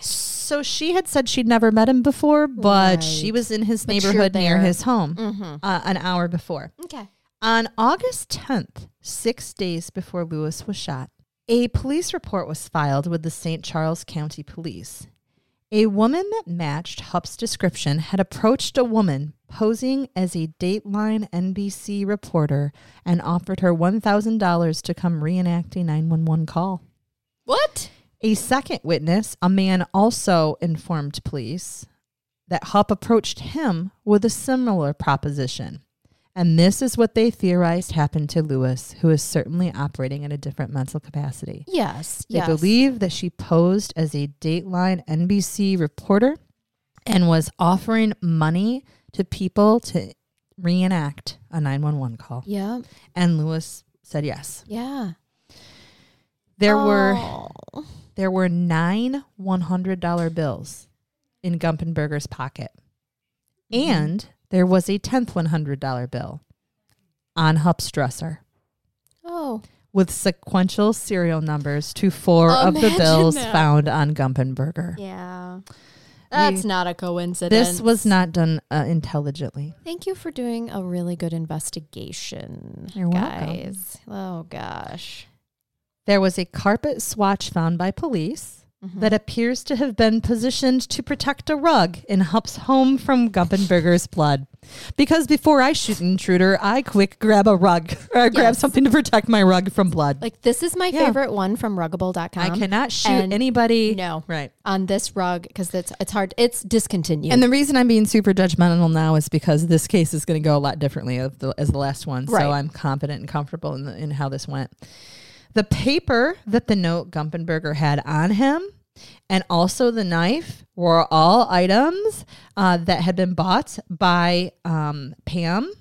So she had said she'd never met him before, but Right. she was in his But neighborhood near his home Mm-hmm. uh, an hour before. Okay. On August 10th, six days before Louis was shot, a police report was filed with the St. Charles County Police. A woman that matched Hupp's description had approached a woman posing as a Dateline NBC reporter and offered her $1,000 to come reenact a 911 call. What? A second witness, a man also informed police that Hupp approached him with a similar proposition. And this is what they theorized happened to Louis, who is certainly operating in a different mental capacity. Yes. They yes. believe that she posed as a Dateline NBC reporter and was offering money to people to reenact a 911 call. Yeah. And Louis said yes. Yeah. There were Oh. there were nine $100 bills in Gumpenberger's pocket. Mm-hmm. And there was a 10th $100 bill on Hupp's dresser Oh. with sequential serial numbers to four of the bills that. found on Gumpenberger. Yeah. That's We- not a coincidence. This was not done uh, intelligently. Thank you for doing a really good investigation, You're welcome. guys. Oh gosh. There was a carpet swatch found by police Mhm. that appears to have been positioned to protect a rug in Hupp's home from Gumpenberger's blood. Because before I shoot an intruder, I quick grab a rug or I grab something to protect my rug from blood. like this is my Yeah. favorite one from ruggable.com. I cannot shoot and anybody. No. Right. on this rug because it's it's hard. It's discontinued. And the reason I'm being super judgmental now is because this case is going to go a lot differently of the, as the last one. Right. So I'm confident and comfortable in, the, in how this went. The paper that the note Gumpenberger had on him and also the knife were all items uh, that had been bought by um, Pam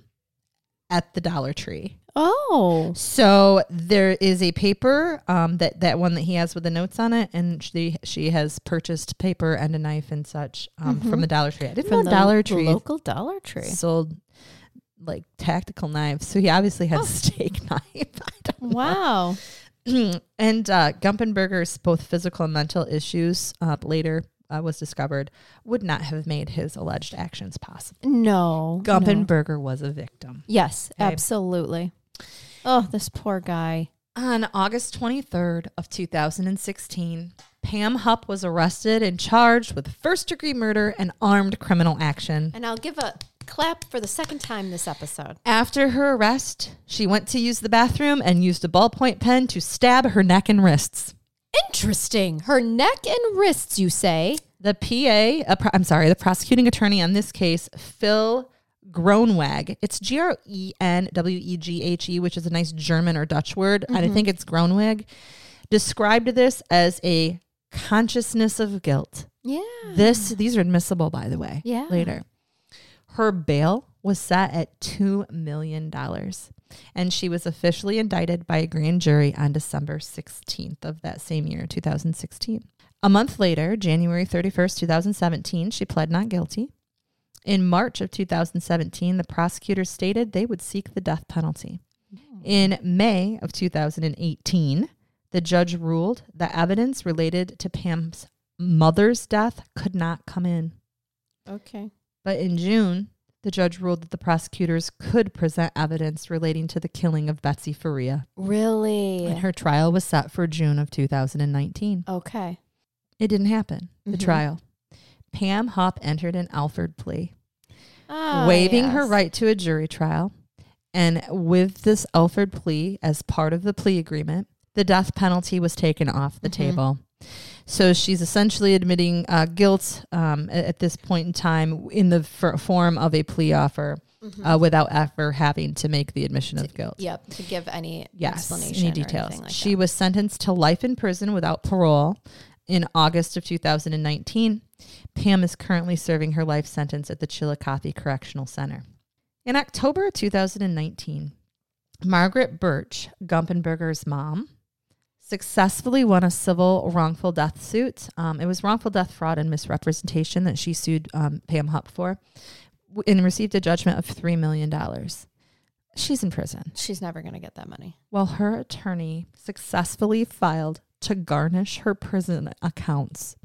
at the Dollar Tree. oh, So there is a paper um, that that one that he has with the notes on it, and she she has purchased paper and a knife and such um, from the Dollar Tree. I didn't from know the Dollar Tree local Dollar Tree. sold like tactical knives, so he obviously had a steak knife. Don't know. Wow. and uh, Gumpenberger's both physical and mental issues uh, later uh, was discovered would not have made his alleged actions possible. No. no. Gumpenberger was a victim. Yes, Okay. absolutely. Oh, this poor guy. On August 23rd of 2016, Pam Hupp was arrested and charged with first degree murder and armed criminal action. And I'll give a clap for the second time this episode. After her arrest, she went to use the bathroom and used a ballpoint pen to stab her neck and wrists. Interesting. Her neck and wrists, you say? The PA, uh, pro- I'm sorry, the prosecuting attorney on this case, Phil Groenweghe. It's G R E N W E G H E, which is a nice German or Dutch word. And I think it's Groenweghe. Described this as a consciousness of guilt. Yeah. This these are admissible, by the way. Yeah. Later, her bail was set at two million dollars, and she was officially indicted by a grand jury on December sixteenth of that same year, two thousand sixteen. A month later, January thirty first, two thousand seventeen, she pled not guilty. In March of 2017, the prosecutors stated they would seek the death penalty. In May of 2018, the judge ruled that evidence related to Pam's mother's death could not come in. Okay. But in June, the judge ruled that the prosecutors could present evidence relating to the killing of Betsy Faria. Really? And her trial was set for June of 2019. okay. It didn't happen, the Mhm. trial. Pam Hupp entered an Alford plea, Ah, waiving her right to a jury trial. And with this Alford plea, as part of the plea agreement, the death penalty was taken off the Mhm. table. So she's essentially admitting uh, guilt um, a- at this point in time in the f- form of a plea offer Mhm. uh, without ever having to make the admission of guilt. Yep. To give any Yes, explanation any details. like she that. was sentenced to life in prison without parole in August of 2019. Pam is currently serving her life sentence at the Chillicothe Correctional Center. In October 2019, Margaret Birch, Gumpenberger's mom, successfully won a civil wrongful death suit. Um, it was wrongful death fraud and misrepresentation that she sued um, Pam Hupp for and received a judgment of $3 million. She's in prison. She's never going to get that money. Well, her attorney successfully filed to garnish her prison accounts.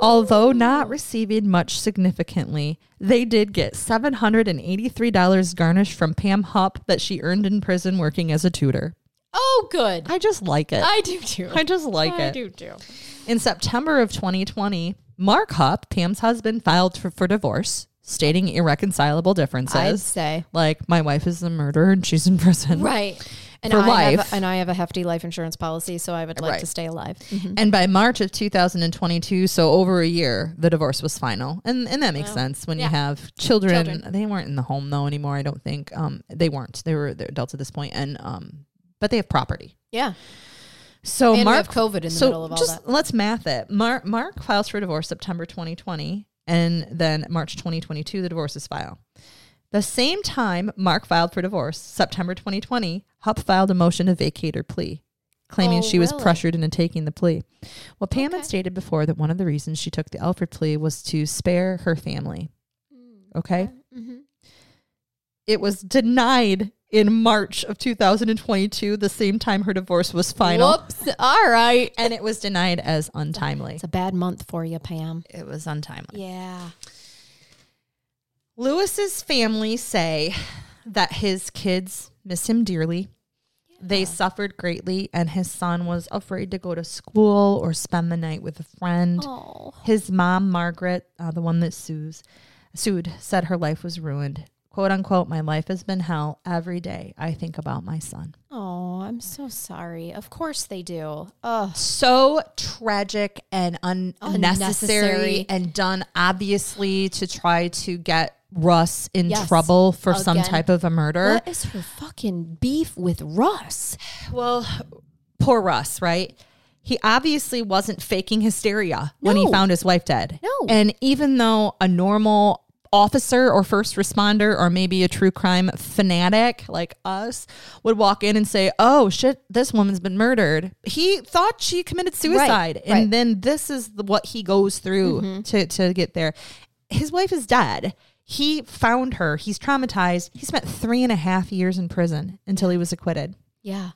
Although not receiving much significantly, they did get $783 garnished from Pam Hupp that she earned in prison working as a tutor. Oh, good. I just like it. I do too. I just like I it. I do too. In September of 2020, Mark Hupp, Pam's husband, filed for, for divorce, stating irreconcilable differences. I'd say. like, my wife is a murderer and she's in prison. Right. And For I life. Have, and I have a hefty life insurance policy, so I would like Right. to stay alive. And by March of 2022, so over a year, the divorce was final. And and that makes Well, sense when yeah. you have children. Children. They weren't in the home though anymore, I don't think. Um they weren't. They were adults at this point and um but they have property. Yeah. So and Mark have COVID in the so middle of all just that. let's math it. Mark Mark files for divorce September 2020 and then March 2022 the divorce is filed. The same time Mark filed for divorce, September 2020, Hupp filed a motion to vacate her plea, claiming Oh, she was really? pressured into taking the plea. Well, Pam Okay. had stated before that one of the reasons she took the Alford plea was to spare her family. Okay? Mm-hmm. It was denied in March of 2022, the same time her divorce was final. Whoops. All right. And it was denied as untimely. It's a bad month for you, Pam. It was untimely. Yeah. Louis's family say that his kids miss him dearly. They suffered greatly, and his son was afraid to go to school or spend the night with a friend. Oh. His mom, Margaret, uh, the one that sues, sued, said her life was ruined. "Quote unquote, my life has been hell. Every day I think about my son." Oh, I'm so sorry. Of course they do. Ugh. So tragic and un- unnecessary Unnecessary. and done obviously to try to get Russ in Yes. trouble for some type of a murder. What is her fucking beef with Russ? Well, poor Russ, right? He obviously wasn't faking hysteria when he found his wife dead. No. And even though a normal officer or first responder or maybe a true crime fanatic like us would walk in and say, "Oh shit, this woman's been murdered." He thought she committed suicide. And right. Mm-hmm. then this is the, what he goes through to to get there. His wife is dead. He found her. He's traumatized. He spent three and a half years in prison until he was acquitted. Yeah.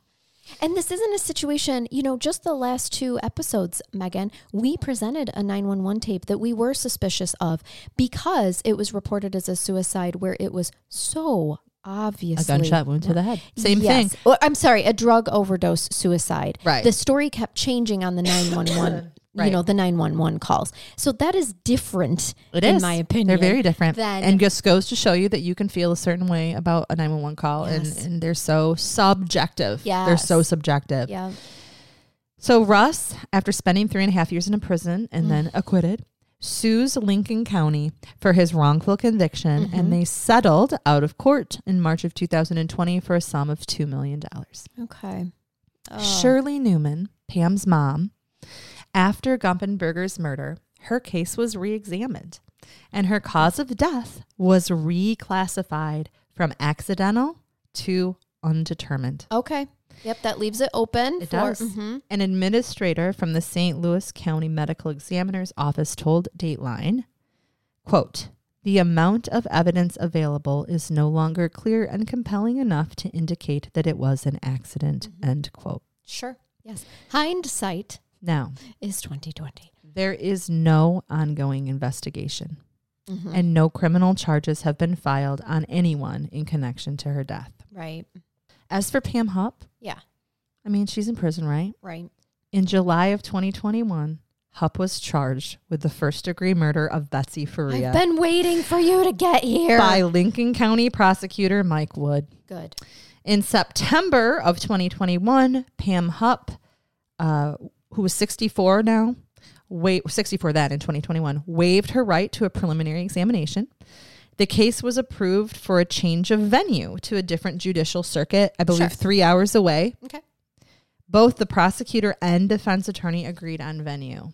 And this isn't a situation, you know, just the last two episodes, Megan, we presented a 911 tape that we were suspicious of because it was reported as a suicide where it was so obviously a gunshot wound to the head. Same Yes. thing. Well, I'm sorry, a drug overdose suicide. Right. The story kept changing on the 911, you know, the 911 calls. So that is different It in is. my opinion. They're very different. Then- and just goes to show you that you can feel a certain way about a 911 call Yes. and, and they're so subjective. Yeah. They're so Yes. subjective. Yeah. So Russ, after spending three and a half years in a prison and then mm-hmm. acquitted, sues Lincoln County for his wrongful conviction and mm-hmm. they settled out of court in March of 2020 for a sum of $2 million. Okay. Oh. Shirley Neumann, Pam's mom, after Gumpenberger's murder, her case was re examined and her cause of death was reclassified from accidental to undetermined. Okay. Yep, that leaves it open. It for, does. Mhm. An administrator from the St. Louis County Medical Examiner's Office told Dateline, quote, the amount of evidence available is no longer clear and compelling enough to indicate that it was an accident, end quote. Sure. Yes. Hindsight Now, is 2020. There is no ongoing investigation, Mhm. and no criminal charges have been filed on anyone in connection to her death. right. As for Pam Hupp, Yeah. I mean, she's in prison, right? Right. In July of 2021, Hupp was charged with the first degree murder of Betsy Faria I've been waiting for you to get here. by Lincoln County prosecutor Mike Wood. Good. In September of 2021, Pam Hupp, uh, who was 64 now, wa- 64 then in 2021, waived her right to a preliminary examination. The case was approved for a change of venue to a different judicial circuit, I believe Sure. three hours away. Okay. Both the prosecutor and defense attorney agreed on venue.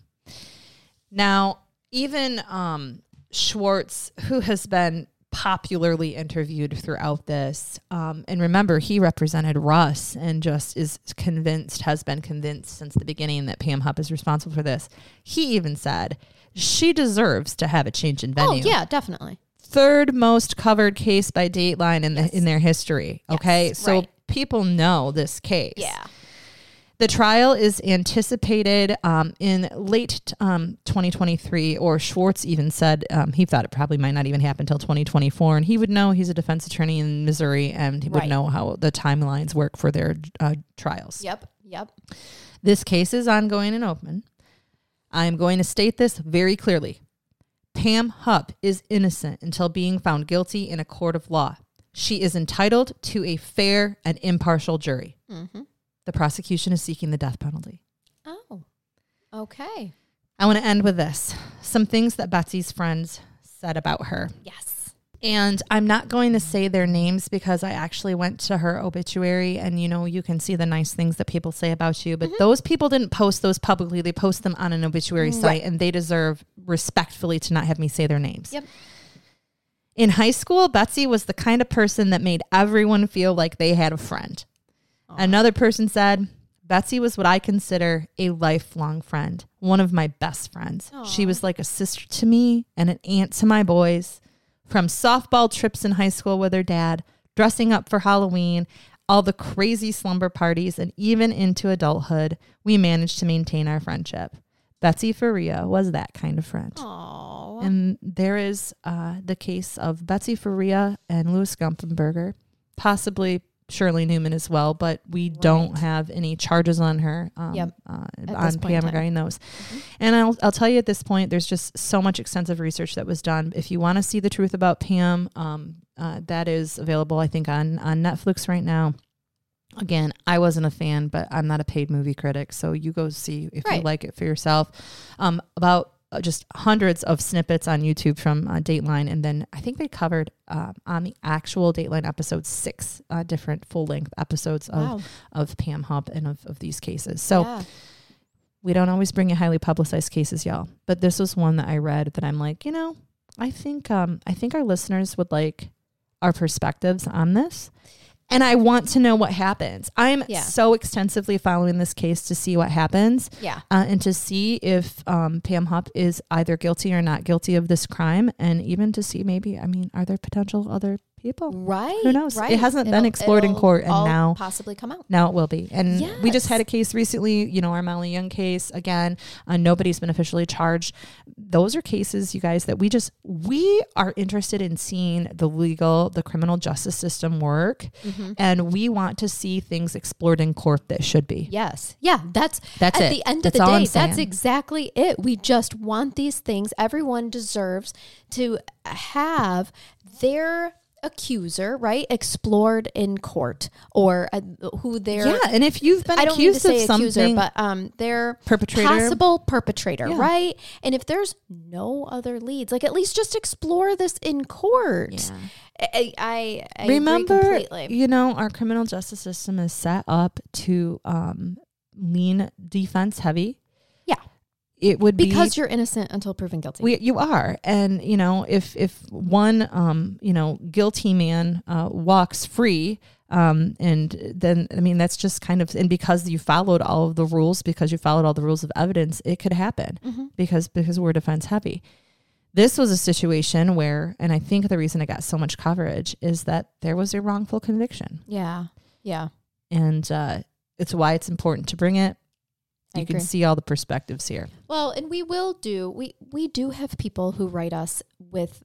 Now, even um, Schwartz, who has been popularly interviewed throughout this, um, and remember, he represented Russ and just is convinced, has been convinced since the beginning that Pam Hupp is responsible for this. He even said she deserves to have a change in venue Oh, yeah, definitely. third most covered case by Dateline in the in their history. Okay, Yes, so right. people know this case. Yeah. The trial is anticipated um, in late um, 2023, or Schwartz even said um, he thought it probably might not even happen until 2024. And he would know he's a defense attorney in Missouri and he would Right. know how the timelines work for their uh, trials. Yep. Yep. This case is ongoing and open. I am going to state this very clearly. Pam Hupp is innocent until being found guilty in a court of law. She is entitled to a fair and impartial jury. Mm-hmm. The prosecution is seeking the death penalty. Oh. Okay. I want to end with this some things that Betsy's friends said about her. Yes. And I'm not going to say their names because I actually went to her obituary and you know, you can see the nice things that people say about you, but mm-hmm. those people didn't post those publicly. They post them on an obituary mm, site and they deserve respectfully to not have me say their names. Yep. In high school, Betsy was the kind of person that made everyone feel like they had a friend. Another person said, Betsy was what I consider a lifelong friend, one of my best friends. She was like a sister to me and an aunt to my boys. From softball trips in high school with her dad dressing up for Halloween, all the crazy slumber parties, and even into adulthood, we managed to maintain our friendship. Betsy Faria was that kind of friend. Aww. And there is uh, the case of Betsy Faria and Louis Gumpenberger, possibly Shirley Neumann as well, but we don't have any charges on her um, Yep. uh, on point in Pam time. regarding those. Mhm. And I'll, I'll tell you at this point, there's just so much extensive research that was done. If you want to see the truth about Pam, um, uh, that is available, I think, on, on Netflix right now. Again, I wasn't a fan, but I'm not a paid movie critic. So you go see if you like it for yourself. Um, about just hundreds of snippets on YouTube from uh, Dateline. And then I think they covered uh, on the actual Dateline episode six uh, different full length episodes of, Wow. of Pam Hupp and of, of these cases. So Yeah. we don't always bring you highly publicized cases, y'all. But this was one that I read that I'm like, you know, I think um I think our listeners would like our perspectives on this. And I want to know what happens. I'm Yeah. so extensively following this case to see what happens Yeah. uh, and to see if um, Pam Hupp is either guilty or not guilty of this crime. And even to see maybe, I mean, are there potential other people? Right. Who knows? Right. It hasn't been explored in court, and now- possibly come out. Now it will be. And we just had a case recently, you know, our Molly Young case. Again, uh, nobody's been officially charged. Those are cases, you guys, that we just, we are interested in seeing the legal, the criminal justice system work. And we want to see things explored in court that should be. Yes. Yeah. That's That's at it. the end That's of the day. That's exactly it. We just want these things. Everyone deserves to have their accuser, right, explored in court or uh, who their Yeah. And if you've been I don't mean to accused of say accuser, something, but um, their Perpetrator. possible perpetrator, Yeah. right? And if there's no other leads, like at least just explore this in court. I, I, I agree remember, completely. you know, our criminal justice system is set up to um, lean defense heavy. Yeah. It would be because you're innocent until proven guilty. We, you are, and you know, if if one, um, you know, guilty man uh, walks free, um, and then I mean, that's just kind of, and because you followed all of the rules, because you followed all the rules of evidence, it could happen Mhm. because because we're defense heavy. This was a situation where, and I think the reason it got so much coverage is that there was a wrongful conviction, yeah, yeah. and uh, it's why it's important to bring it. I You can see all the perspectives here. Well, and we will do we we do have people who write us with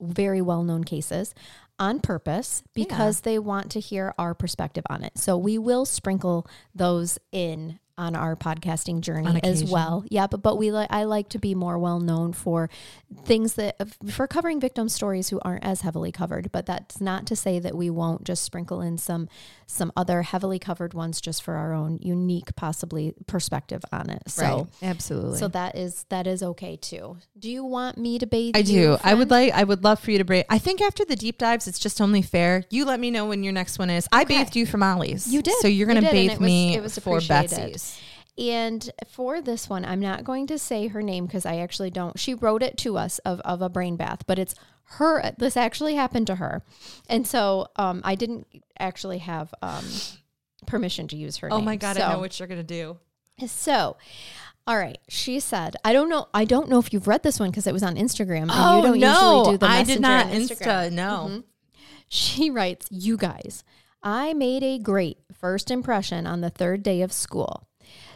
very well-known cases on purpose because they want to hear our perspective on it. So we will sprinkle those in on our podcasting journey as well. Yeah, but but we like I like to be more well known for things that uh, for covering victim stories who aren't as heavily covered, but that's not to say that we won't just sprinkle in some some other heavily covered ones just for our own unique possibly perspective on it. So absolutely. so that is that is okay too. Do you want me to bathe? I you, do. I would like. I would love for you to bathe. I think after the deep dives, it's just only fair. You let me know when your next one is. I Okay. bathed you for Molly's. You did. So you're gonna bathe it was- me it was for. Betsy's. And for this one, I'm not going to say her name because I actually don't. She wrote it to us of of a brain bath, but it's her. This actually happened to her, and so um, I didn't actually have um, permission to use her. Oh name. my god! So- I know what you're gonna do. So, all right, she said, I don't know. I don't know if you've read this one because it was on Instagram. And Oh you don't no! usually do the I did not Insta. No. Mhm. She writes, You guys, I made a great first impression on the third day of school.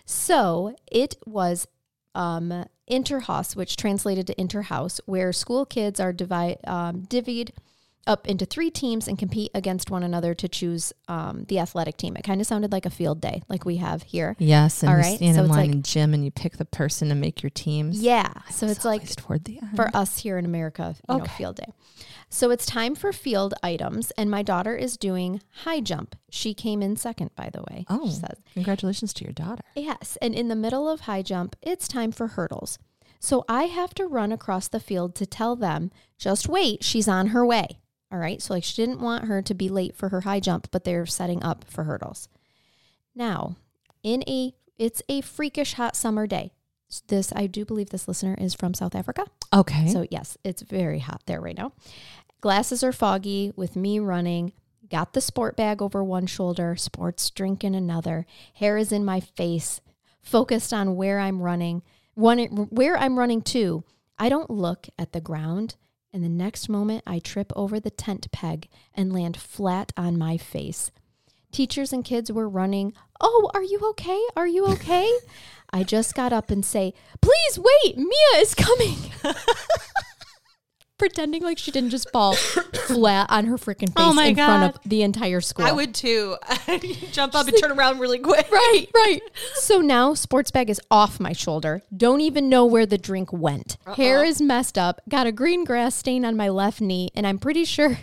So it was um, interhouse, which translated to interhouse, where school kids are divide, um, divvied up into three teams and compete against one another to choose um, the athletic team. It kind of sounded like a field day, like we have here. Yes, and All you stand so in line like- in gym and you pick the person to make your teams. Yeah. So it's like toward the end. for us here in America, you know, Okay. field day. So it's time for field items, and my daughter is doing high jump. She came in second, by the way. oh, she says. congratulations to your daughter. Yes, and in the middle of high jump, it's time for hurdles. So I have to run across the field to tell them, just wait, she's on her way. All right. So like she didn't want her to be late for her high jump, but they're setting up for hurdles. Now, in a it's a freakish hot summer day. This I do believe this listener is from South Africa. Okay. So, yes, it's very hot there right now. Glasses are foggy with me running. Got the sport bag over one shoulder, sports drink in another. Hair is in my face, focused on where I'm running, one, where I'm running to. I don't look at the ground and the next moment I trip over the tent peg and land flat on my face. Teachers and kids were running. Oh, are you okay? Are you okay? I just got up and say, Please wait, Mia is coming. Pretending like she didn't just fall flat on her freaking oh face Oh in front of the entire school. I would too. Jump up and turn around really quick. Right, right. So now sports bag is off my shoulder. Don't even know where the drink went. Hair is messed up. Got a green grass stain on my left knee, and I'm pretty sure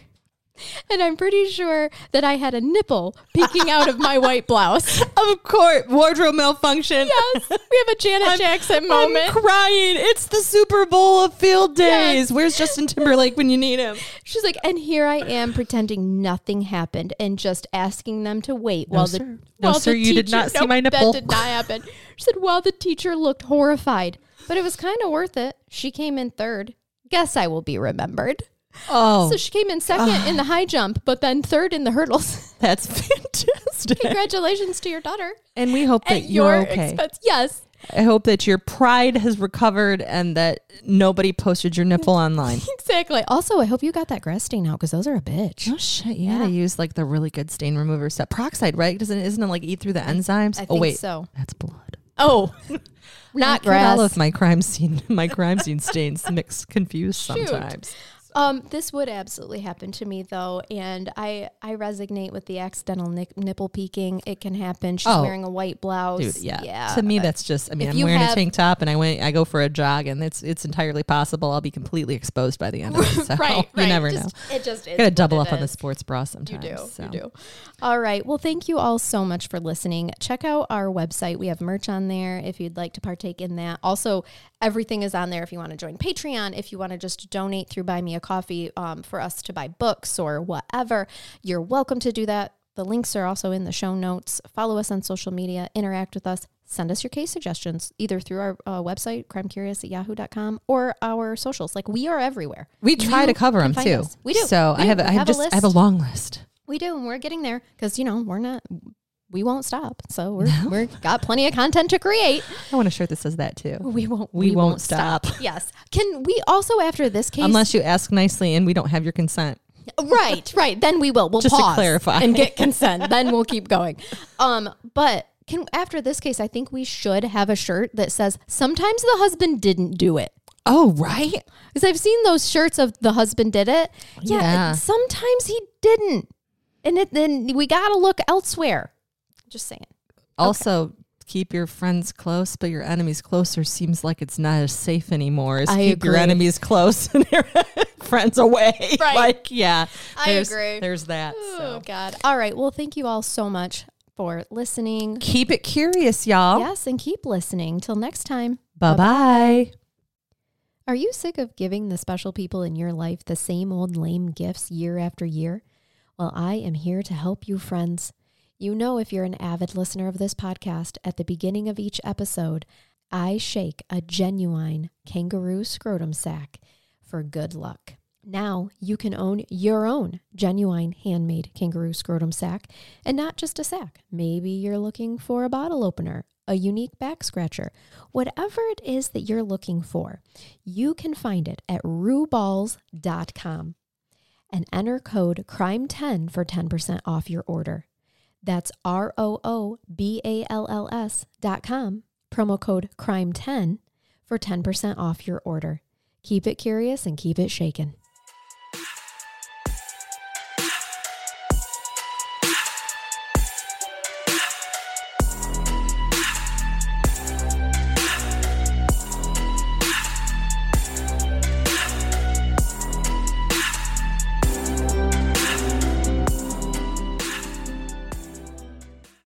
and I'm pretty sure that I had a nipple peeking out of my white blouse. Of course, wardrobe malfunction. Yes, we have a Janet Jackson moment. I'm crying. It's the Super Bowl of field days. Yes. Where's Justin Timberlake when you need him? She's like, and here I am pretending nothing happened and just asking them to wait while the sir. No, while the sir, you did not see Nope, my nipple. That did not happen. She said, while the teacher looked horrified, but it was kind of worth it. She came in third. Guess I will be remembered. Oh, So she came in second in the ah. high jump, but then third in the hurdles. that's fantastic. Congratulations to your daughter. And we hope that At you're your okay. expense. Yes. I hope that your pride has recovered and that nobody posted your nipple online. Exactly. Also, I hope you got that grass stain out because those are a bitch. Oh shit! You gotta use like the really good stain remover stuff. Peroxide, right? Doesn't isn't it like eat through the enzymes? I oh think wait, so. that's blood. Oh, not Get all of my crime scene, my crime scene stains mixed, confused Shoot. Sometimes. Um, this would absolutely happen to me though, and I I resonate with the accidental nip, nipple peeking. It can happen. She's Oh. wearing a white blouse. Dude, yeah. yeah. To me, that's just. I mean, I'm wearing have- a tank top and I went. I go for a jog, and it's it's entirely possible I'll be completely exposed by the end of it. So right, you right. never Just- know. It just is. Gotta double it up on the sports bra sometimes. You do. so. You do. All right. Well, thank you all so much for listening. Check out our website. We have merch on there if you'd like to partake in that. Also, everything is on there if you want to join Patreon, if you want to just donate through Buy Me a Coffee um, for us to buy books or whatever. You're welcome to do that. The links are also in the show notes. Follow us on social media, interact with us. Send us your case suggestions either through our uh, website, crimecurious at yahoo.com, or our socials. Like we are everywhere. We try You to cover them too. us. We do. So We I have. We I have have just. I have a long list. We do, and we're getting there because you know we're not, we won't stop. So we're we're got plenty of content to create. I want a shirt that says that too. We won't. We won't stop. Yes. Can we also after this case? Unless you ask nicely and we don't have your consent. right, right. Then we will. We'll Just to clarify. and get consent. then we'll keep going. Um, but can after this case, I think we should have a shirt that says sometimes the husband didn't do it. Oh, right. Because I've seen those shirts of the husband did it. Yeah, Yeah. sometimes he didn't, and then we got to look elsewhere. Just saying. Also, keep your friends close, but your enemies closer seems like it's not as safe anymore as I keep your enemies close and your friends away. Right. Like, yeah. I agree. There's that. Oh So God! All right. Well, thank you all so much for listening. keep it curious, y'all. Yes, and keep listening. Till next time. Bye bye. Are you sick of giving the special people in your life the same old lame gifts year after year? Well, I am here to help you, friends. You know, if you're an avid listener of this podcast, at the beginning of each episode, I shake a genuine kangaroo scrotum sack for good luck. Now you can own your own genuine handmade kangaroo scrotum sack and not just a sack. Maybe you're looking for a bottle opener, a unique back scratcher, whatever it is that you're looking for, you can find it at rooballs.com and enter code CRIME10 for 10% off your order. That's R O O B A L L S dot com, promo code CRIME10 for 10% off your order. Keep it curious and keep it shaken.